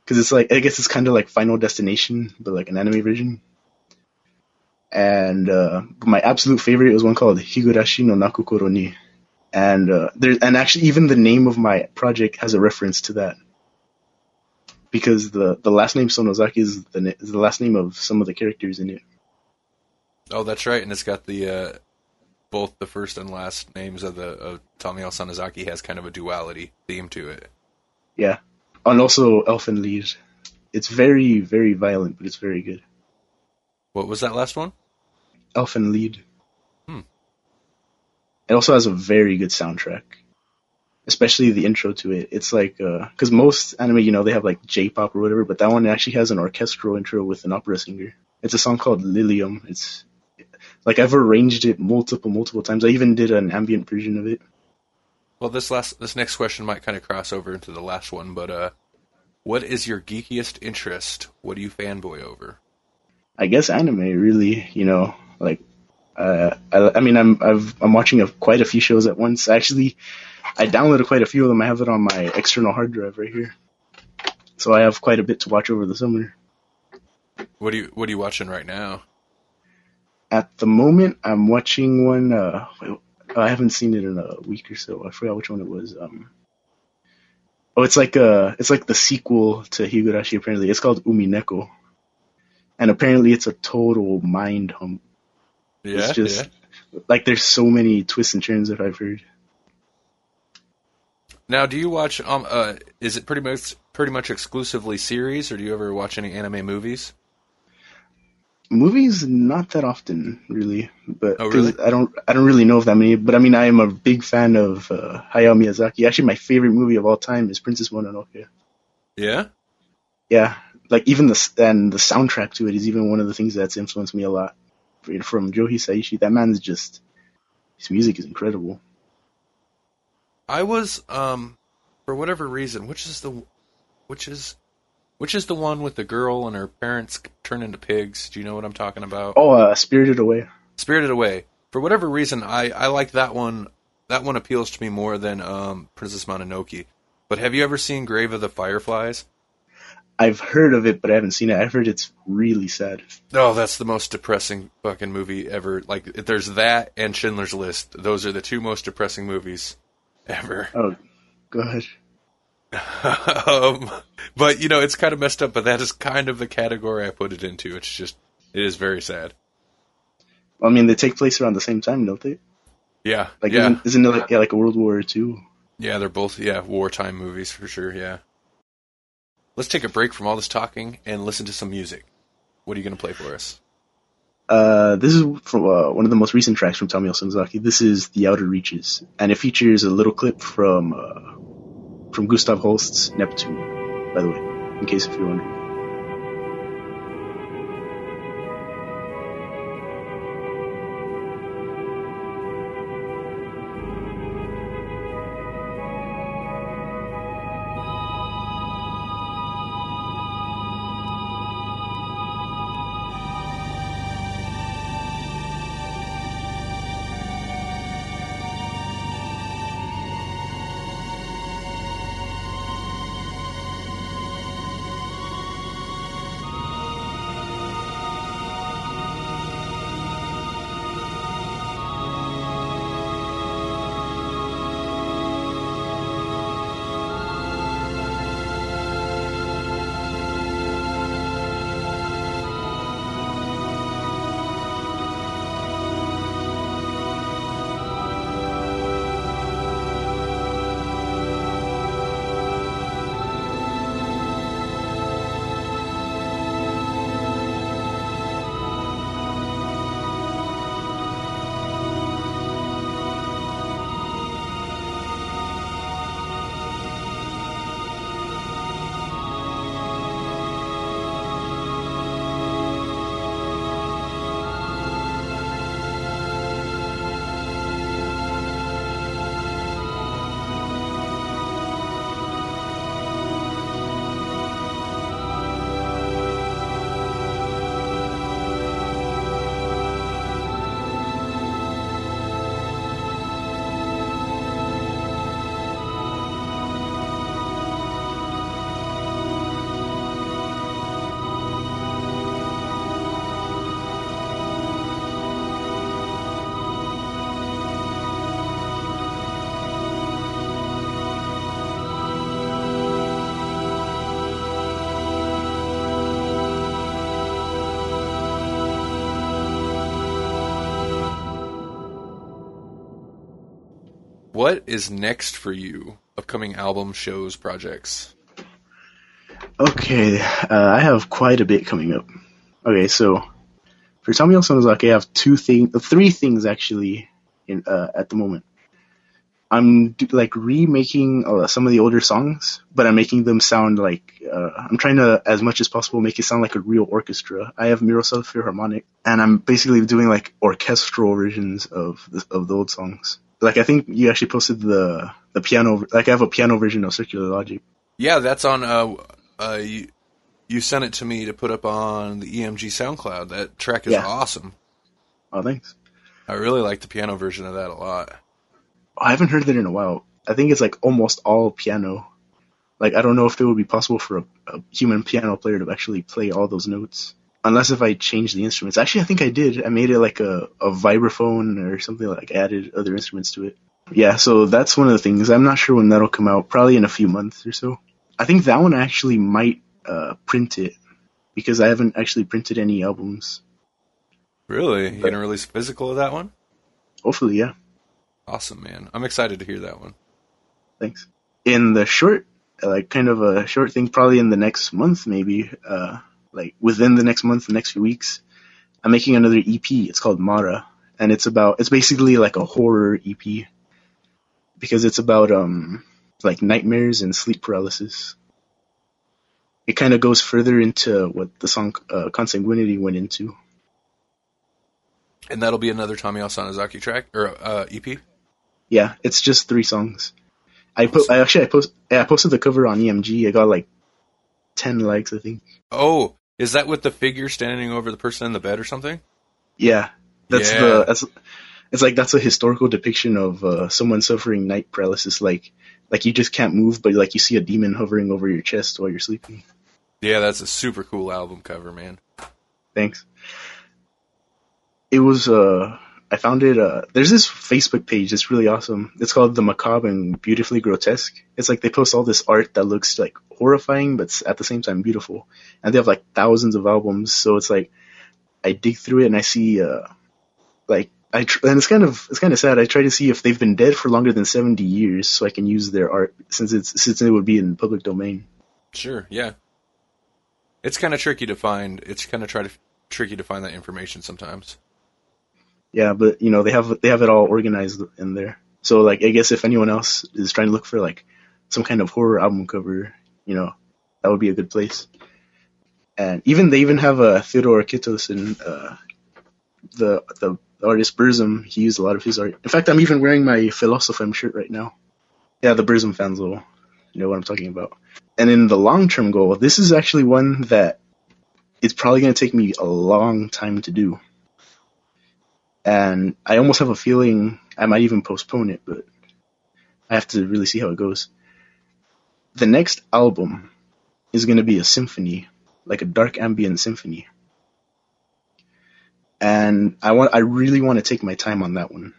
Because it's like I guess it's kind of like Final Destination, but like an anime version. And uh, my absolute favorite was one called Higurashi no Naku Koro ni, and uh, there and actually even the name of my project has a reference to that because the the last name Sonozaki is the is the last name of some of the characters in it. Oh, that's right, and it's got the uh, both the first and last names of the of Tomio Sonozaki has kind of a duality theme to it. Yeah, and also Elfen Lied. It's very very violent, but it's very good. What was that last one? Elfen Lied. Hmm. It also has a very good soundtrack, especially the intro to it. It's like because most anime, you know, they have like J-pop or whatever, but that one actually has an orchestral intro with an opera singer. It's a song called Lilium. It's like I've arranged it multiple multiple times. I even did an ambient version of it. Well, this last this next question might kind of cross over into the last one, but uh, what is your geekiest interest? What do you fanboy over? I guess anime, really. You know, like uh, I, I mean, I'm I've, I'm watching a, quite a few shows at once. Actually, I downloaded quite a few of them. I have it on my external hard drive right here, so I have quite a bit to watch over the summer. What do you what are you watching right now? At the moment, I'm watching one. Uh, I haven't seen it in a week or so. I forgot which one it was. Um, oh, it's like uh it's like the sequel to Higurashi. Apparently, it's called Umineko, and apparently, it's a total mind hump. Yeah, It's just yeah. like there's so many twists and turns that I've heard. Now, do you watch? Um, uh, is it pretty much pretty much exclusively series, or do you ever watch any anime movies? Movies, not that often, really. But Oh, really? I don't, I don't really know of that many. But I mean, I am a big fan of uh, Hayao Miyazaki. Actually, my favorite movie of all time is Princess Mononoke. Yeah. Yeah, like even the and the soundtrack to it is even one of the things that's influenced me a lot. From Joe Hisaishi, that man's just his music is incredible. I was um for whatever reason, which is the which is which is the one with the girl and her parents turn into pigs? Do you know what I'm talking about? Oh, uh, Spirited Away. Spirited Away. For whatever reason, I I like that one. That one appeals to me more than um Princess Mononoke. But have you ever seen Grave of the Fireflies? I've heard of it, but I haven't seen it. I've heard it's really sad. Oh, that's the most depressing fucking movie ever. Like, there's that and Schindler's List. Those are the two most depressing movies ever. Oh, God. Um, but you know, it's kind of messed up. But that is kind of the category I put it into. It's just, it is very sad. I mean, they take place around the same time, don't they? Yeah, Like, yeah, isn't, isn't it like, yeah, like a World War II? yeah. They're both yeah wartime movies for sure. Yeah. Let's take a break from all this talking and listen to some music. What are you going to play for us? Uh, this is from uh, one of the most recent tracks from Tomio Sonozaki. This is "The Outer Reaches," and it features a little clip from uh, from Gustav Holst's Neptune. By the way, in case if you're wondering. What is next for you? Upcoming album, shows, projects. Okay, uh, I have quite a bit coming up. Okay, so for Tamiel Sonozaki, I have two things, three things actually, in uh, at the moment. I'm like remaking uh, some of the older songs, but I'm making them sound like uh, I'm trying to, as much as possible, make it sound like a real orchestra. I have Miroslav Philharmonik, and I'm basically doing like orchestral versions of the, of the old songs. Like I think you actually posted the the piano, like I have a piano version of Circular Logic. Yeah, that's on. Uh, uh, you, you sent it to me to put up on the EMG SoundCloud. That track is Yeah. awesome. Oh, thanks. I really like the piano version of that a lot. I haven't heard that in a while. I think it's like almost all piano. Like I don't know if it would be possible for a, a human piano player to actually play all those notes, unless if I changed the instruments. Actually, I think I did. I made it like a, a vibraphone or something like added other instruments to it. Yeah, so that's one of the things. I'm not sure when that'll come out. Probably in a few months or so. I think that one actually might uh, print it because I haven't actually printed any albums. Really, you gonna release physical of that one? Hopefully, yeah. Awesome, man. I'm excited to hear that one. Thanks. In the short, like kind of a short thing, probably in the next month, maybe, uh, like within the next month, the next few weeks, I'm making another EP. It's called Mara, and it's about, it's basically like a horror EP because it's about, um, like nightmares and sleep paralysis. It kind of goes further into what the song, uh, Consanguinity went into. And that'll be another Tamiel Sonozaki track or uh, EP. Yeah, it's just three songs. I put, I actually, I post, I posted the cover on EMG. I got like 10 likes, I think. Oh, is that with the figure standing over the person in the bed or something? Yeah, that's Yeah. the that's it's like that's a historical depiction of uh, someone suffering night paralysis. Like like you just can't move, but like you see a demon hovering over your chest while you're sleeping. Yeah, that's a super cool album cover, man. Thanks. It was uh I found it uh there's this Facebook page that's really awesome. It's called The Macabre and Beautifully Grotesque. It's like they post all this art that looks like horrifying but at the same time beautiful. And they have like thousands of albums, so it's like I dig through it and I see uh like I tr- and it's kind of it's kind of sad. I try to see if they've been dead for longer than 70 years so I can use their art since it's since it would be in public domain. Sure, yeah. It's kind of tricky to find. It's kind of try to tricky to find that information sometimes. Yeah, but you know they have they have it all organized in there. So like I guess if anyone else is trying to look for like some kind of horror album cover, you know, that would be a good place. And even they even have a Theodore Kittelsen and uh, the the artist Burzum. He used a lot of his art. In fact, I'm even wearing my Philosophem shirt right now. Yeah, the Burzum fans will know what I'm talking about. And in the long term goal, this is actually one that it's probably going to take me a long time to do and I almost have a feeling I might even postpone it, but I have to really see how it goes. The next album is going to be a symphony, like a dark ambient symphony. And I want I really want to take my time on that one.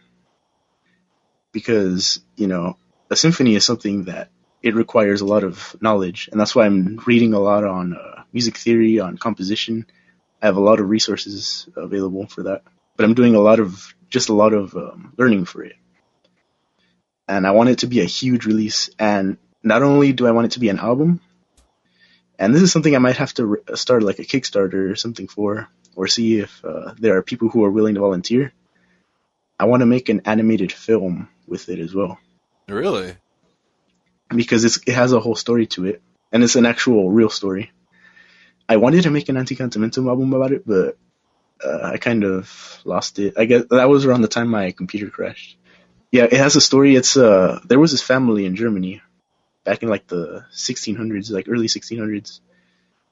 Because, you know, a symphony is something that it requires a lot of knowledge, and that's why I'm reading a lot on uh, music theory, on composition. I have a lot of resources available for that but I'm doing a lot of just a lot of um, learning for it. And I want it to be a huge release. And not only do I want it to be an album, and this is something I might have to re- start like a Kickstarter or something for, or see if uh, there are people who are willing to volunteer. I want to make an animated film with it as well Really? because it's, it has a whole story to it, and it's an actual real story. I wanted to make an Antecantamentum album about it, but uh, I kind of lost it. I guess that was around the time my computer crashed. Yeah, it has a story. It's uh, there was this family in Germany back in like the 1600s, like early 1600s.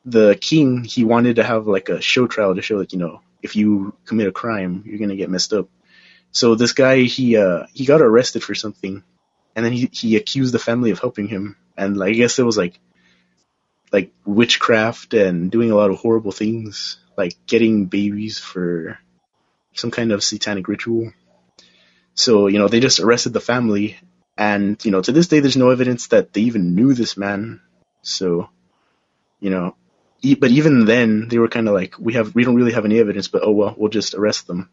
The king he wanted to have like a show trial to show like you know if you commit a crime you're gonna get messed up. So this guy he uh he got arrested for something, and then he he accused the family of helping him, and like, I guess it was like like witchcraft and doing a lot of horrible things, like getting babies for some kind of satanic ritual. So, you know, they just arrested the family and, you know, to this day there's no evidence that they even knew this man. So, you know, e- but even then they were kind of like we have we don't really have any evidence, but oh well, we'll just arrest them.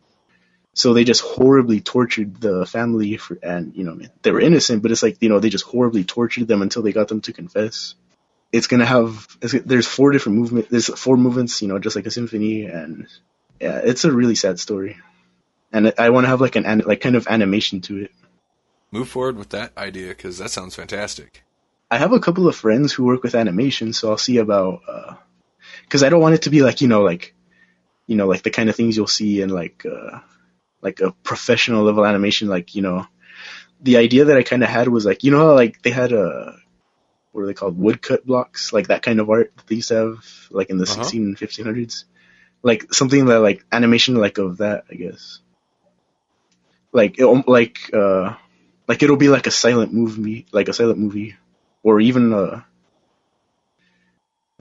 So they just horribly tortured the family for, and you know, they were innocent, but it's like, you know, they just horribly tortured them until they got them to confess. It's gonna have, it's, there's four different movements, there's four movements, you know, just like a symphony, and yeah, it's a really sad story. And I want to have like an, like kind of animation to it. Move forward with that idea because that sounds fantastic. I have a couple of friends who work with animation, so I'll see about, uh, cause I don't want it to be like, you know, like, you know, like the kind of things you'll see in like, uh, like a professional level animation, like, you know, the idea that I kind of had was like, you know, like they had a, what are they called? Woodcut blocks, like that kind of art that they used to have, like in the uh-huh. 16 and 1500s. Like something that, like, animation like of that, I guess. Like, it, like, uh, like it'll be like a silent movie, like a silent movie, or even, uh,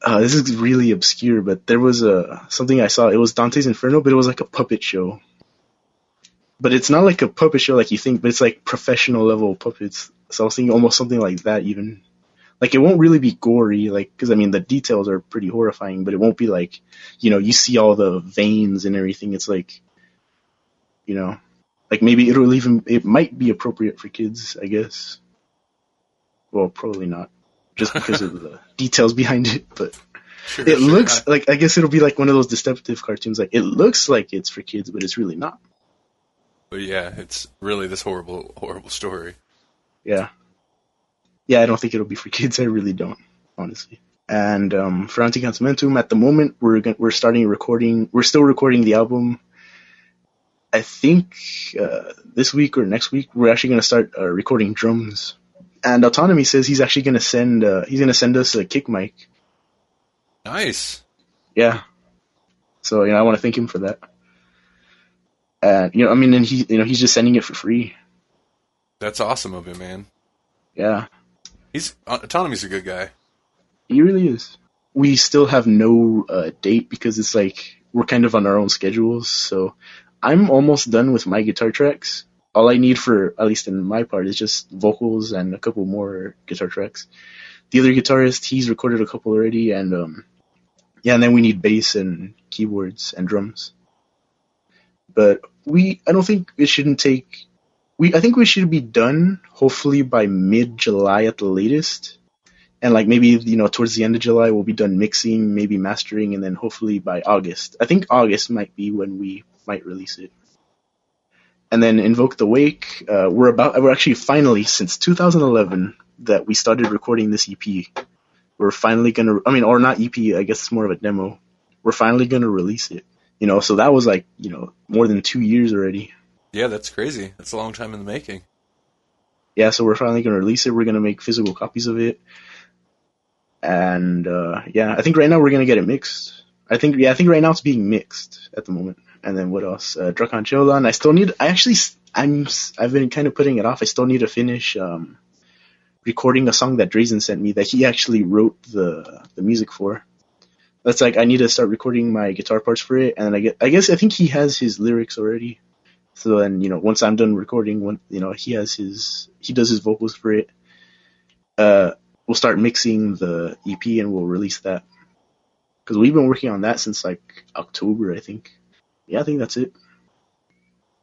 uh, this is really obscure, but there was a something I saw. It was Dante's Inferno, but it was like a puppet show but it's not like a puppet show like you think, but it's like professional level puppets. So I was thinking almost something like that even. Like it won't really be gory, like because I mean the details are pretty horrifying, but it won't be like, you know, you see all the veins and everything. It's like, you know, like maybe it'll even it might be appropriate for kids, I guess. Well, probably not, just because of the details behind it. But sure, it sure, looks I... like I guess it'll be like one of those deceptive cartoons. Like it looks like it's for kids, but it's really not. But yeah, it's really this horrible, horrible story. Yeah. Yeah, I don't think it'll be for kids. I really don't, honestly. And um, for Antecantamentum, at the moment, we're we're starting recording. We're still recording the album. I think uh, this week or next week, we're actually going to start uh, recording drums. And Autonomy says he's actually going to send uh, he's going to send us a kick mic. Nice. Yeah. So you know, I want to thank him for that. And you know, I mean, and he, you know, he's just sending it for free. That's awesome of him, man. Yeah. He's uh, autonomy's a good guy. He really is. We still have no uh, date because it's like we're kind of on our own schedules. So I'm almost done with my guitar tracks. All I need for, at least in my part, is just vocals and a couple more guitar tracks. The other guitarist, he's recorded a couple already, and um, yeah, and then we need bass and keyboards and drums but we I don't think it shouldn't take we I think we should be done hopefully by mid July at the latest. And like maybe you know towards the end of July we'll be done mixing, maybe mastering, and then hopefully by August. I think August might be when we might release it. And then invoke the wake. Uh, we're about we're actually finally since 2011 that we started recording this EP. We're finally gonna I mean or not EP I guess it's more of a demo. We're finally gonna release it. You know, so that was like, you know, more than two years already. Yeah, that's crazy. That's a long time in the making. Yeah, so we're finally going to release it. We're going to make physical copies of it. And, uh, yeah, I think right now we're going to get it mixed. I think, yeah, I think right now it's being mixed at the moment. And then what else? Uh, Drakan Cholan. I still need, I actually, I'm, I've been kind of putting it off. I still need to finish, um, recording a song that Drazen sent me that he actually wrote the, the music for that's like I need to start recording my guitar parts for it, and I get I guess I think he has his lyrics already. So then you know once I'm done recording, when you know he has his he does his vocals for it, uh, we'll start mixing the EP and we'll release that. Because we've been working on that since like October, I think. Yeah, I think that's it.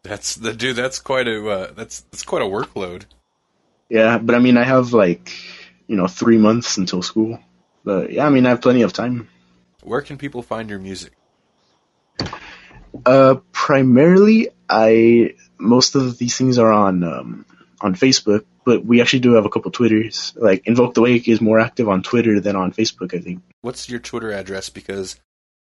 That's the dude. That's quite a uh, that's that's quite a workload. Yeah, but I mean, I have like you know three months until school. But yeah, I mean, I have plenty of time. Where can people find your music? Uh, primarily, I most of these things are on um, on Facebook, but we actually do have a couple Twitters. Like Invoke the Wake is more active on Twitter than on Facebook, I think. What's your Twitter address? Because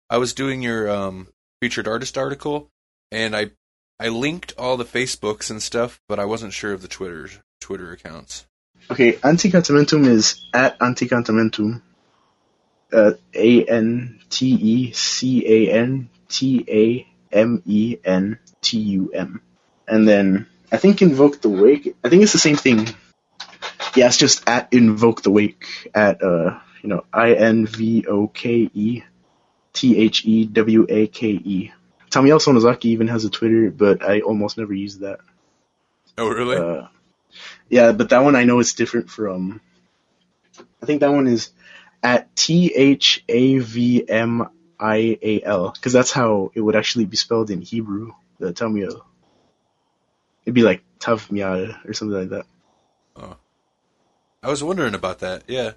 I was doing your um, featured artist article, and I I linked all the Facebooks and stuff, but I wasn't sure of the Twitter Twitter accounts. Okay, Antecantamentum is at Antecantamentum uh, A N T E C A N T A M E N T U M. And then I think Invoke the Wake. I think it's the same thing. Yeah, it's just at Invoke the Wake at uh you know I N V O K E T H E W A K E. Tamiel Sonozaki even has a Twitter, but I almost never use that. Oh really? Uh, yeah, but that one I know it's different from. I think that one is at T H A V M I A L because that's how it would actually be spelled in Hebrew. The Tamiel. It'd be like Tav Mial or something like that. Oh. I was wondering about that. Yeah.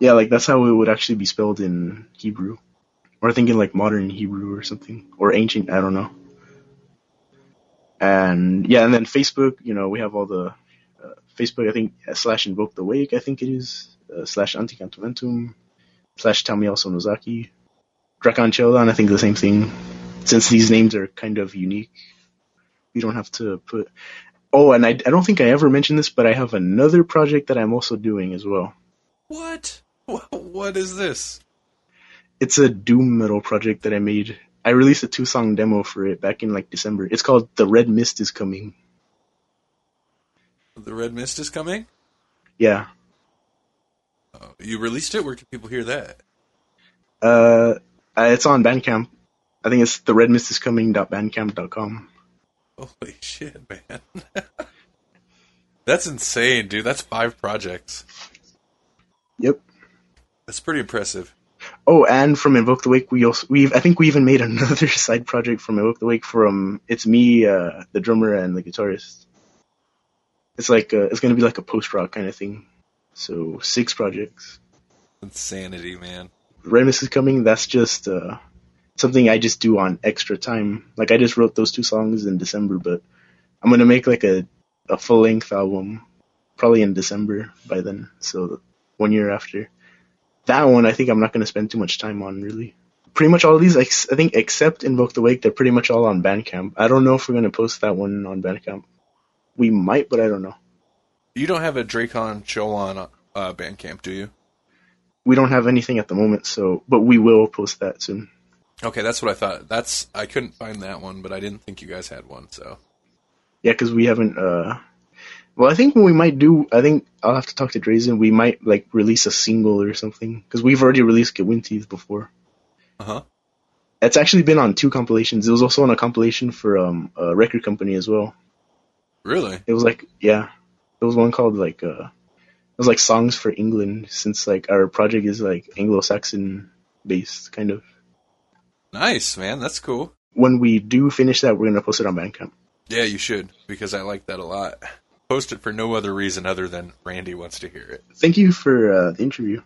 Yeah, like that's how it would actually be spelled in Hebrew. Or I think in like modern Hebrew or something. Or ancient, I don't know. And yeah, and then Facebook, you know, we have all the uh, Facebook, I think, uh, slash invoke the wake, I think it is, uh, slash Antecantamentum, slash Tamiel Sonozaki, Drakan Chelan, I think the same thing. Since these names are kind of unique, we don't have to put. Oh, and I, I don't think I ever mentioned this, but I have another project that I'm also doing as well. What? What, is this? It's a doom metal project that I made. I released a two song demo for it back in like December. It's called The Red Mist is Coming. The Red Mist is coming? Yeah. Oh, you released it? Where can people hear that? Uh, uh, it's on Bandcamp. I think it's the red mist is coming.bandcamp.com. Holy shit, man. That's insane, dude. That's five projects. Yep. That's pretty impressive. Oh, and from Invoke the Wake, we also we've I think we even made another side project from Invoke the Wake. From it's me, uh, the drummer, and the guitarist. It's like uh, it's gonna be like a post rock kind of thing. So six projects. Insanity, man. Red Mist is coming. That's just uh, something I just do on extra time. Like I just wrote those two songs in December, but I'm gonna make like a a full length album probably in December by then. So one year after that one, I think I'm not gonna spend too much time on really. Pretty much all of these, I think, except Invoke the Wake, they're pretty much all on Bandcamp. I don't know if we're gonna post that one on Bandcamp. We might, but I don't know. You don't have a Dracon Cholon uh, Bandcamp, do you? We don't have anything at the moment, so but we will post that soon. Okay, that's what I thought. That's I couldn't find that one, but I didn't think you guys had one. So Yeah, because we haven't. uh Well, I think what we might do. I think I'll have to talk to Drazen. We might like release a single or something because we've already released Gewinties before. uh huh. It's actually been on two compilations. It was also on a compilation for um a record company as well. Really? It was like yeah, it was one called like uh it was like songs for England since like our project is like Anglo-Saxon based kind of. Nice, man. That's cool. When we do finish that, we're gonna post it on Bandcamp. Yeah, you should because I like that a lot. Post it for no other reason other than Randy wants to hear it. Thank you for uh, the interview.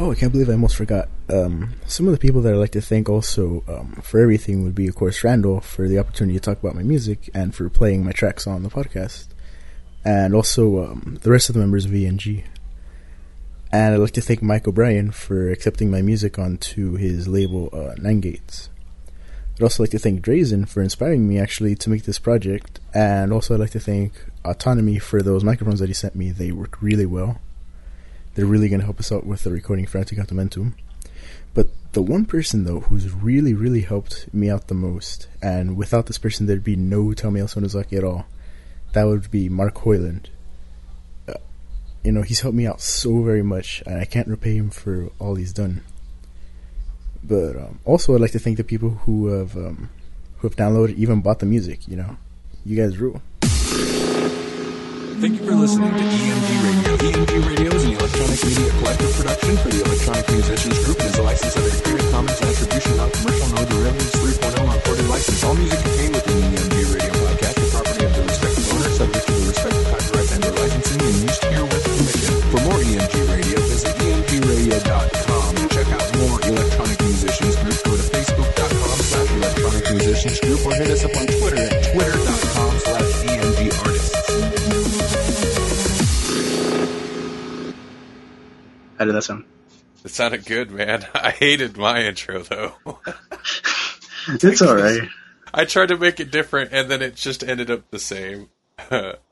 Oh, I can't believe I almost forgot. Um, some of the people that I'd like to thank also um, for everything would be, of course, Randall for the opportunity to talk about my music and for playing my tracks on the podcast, and also um, the rest of the members of EMG. And I'd like to thank Mike O'Brien for accepting my music onto his label uh, Nine Gates. I'd also like to thank Drazen for inspiring me actually to make this project, and also I'd like to thank Autonomy for those microphones that he sent me. They work really well. They're really going to help us out with the recording for Antecantamentum. But the one person though who's really, really helped me out the most, and without this person there'd be no Tamiel Sonozaki at all, that would be Mark Hoyland. You know, he's helped me out so very much, and I can't repay him for all he's done. But um, also, I'd like to thank the people who have um, who have downloaded, even bought the music. You know, you guys rule. Thank you for listening to EMG Radio. EMG Radio is an electronic media collective production for the Electronic Musicians Group and is a license the Creative Commons Attribution Non-Commercial No Derivatives 3.0 Unported License. All music contained within electronic musicians group or hit us up on Twitter at twitter.com slash EMG artists. How did that sound? It sounded good, man. I hated my intro though. It's all right. I tried to make it different, and then it just ended up the same.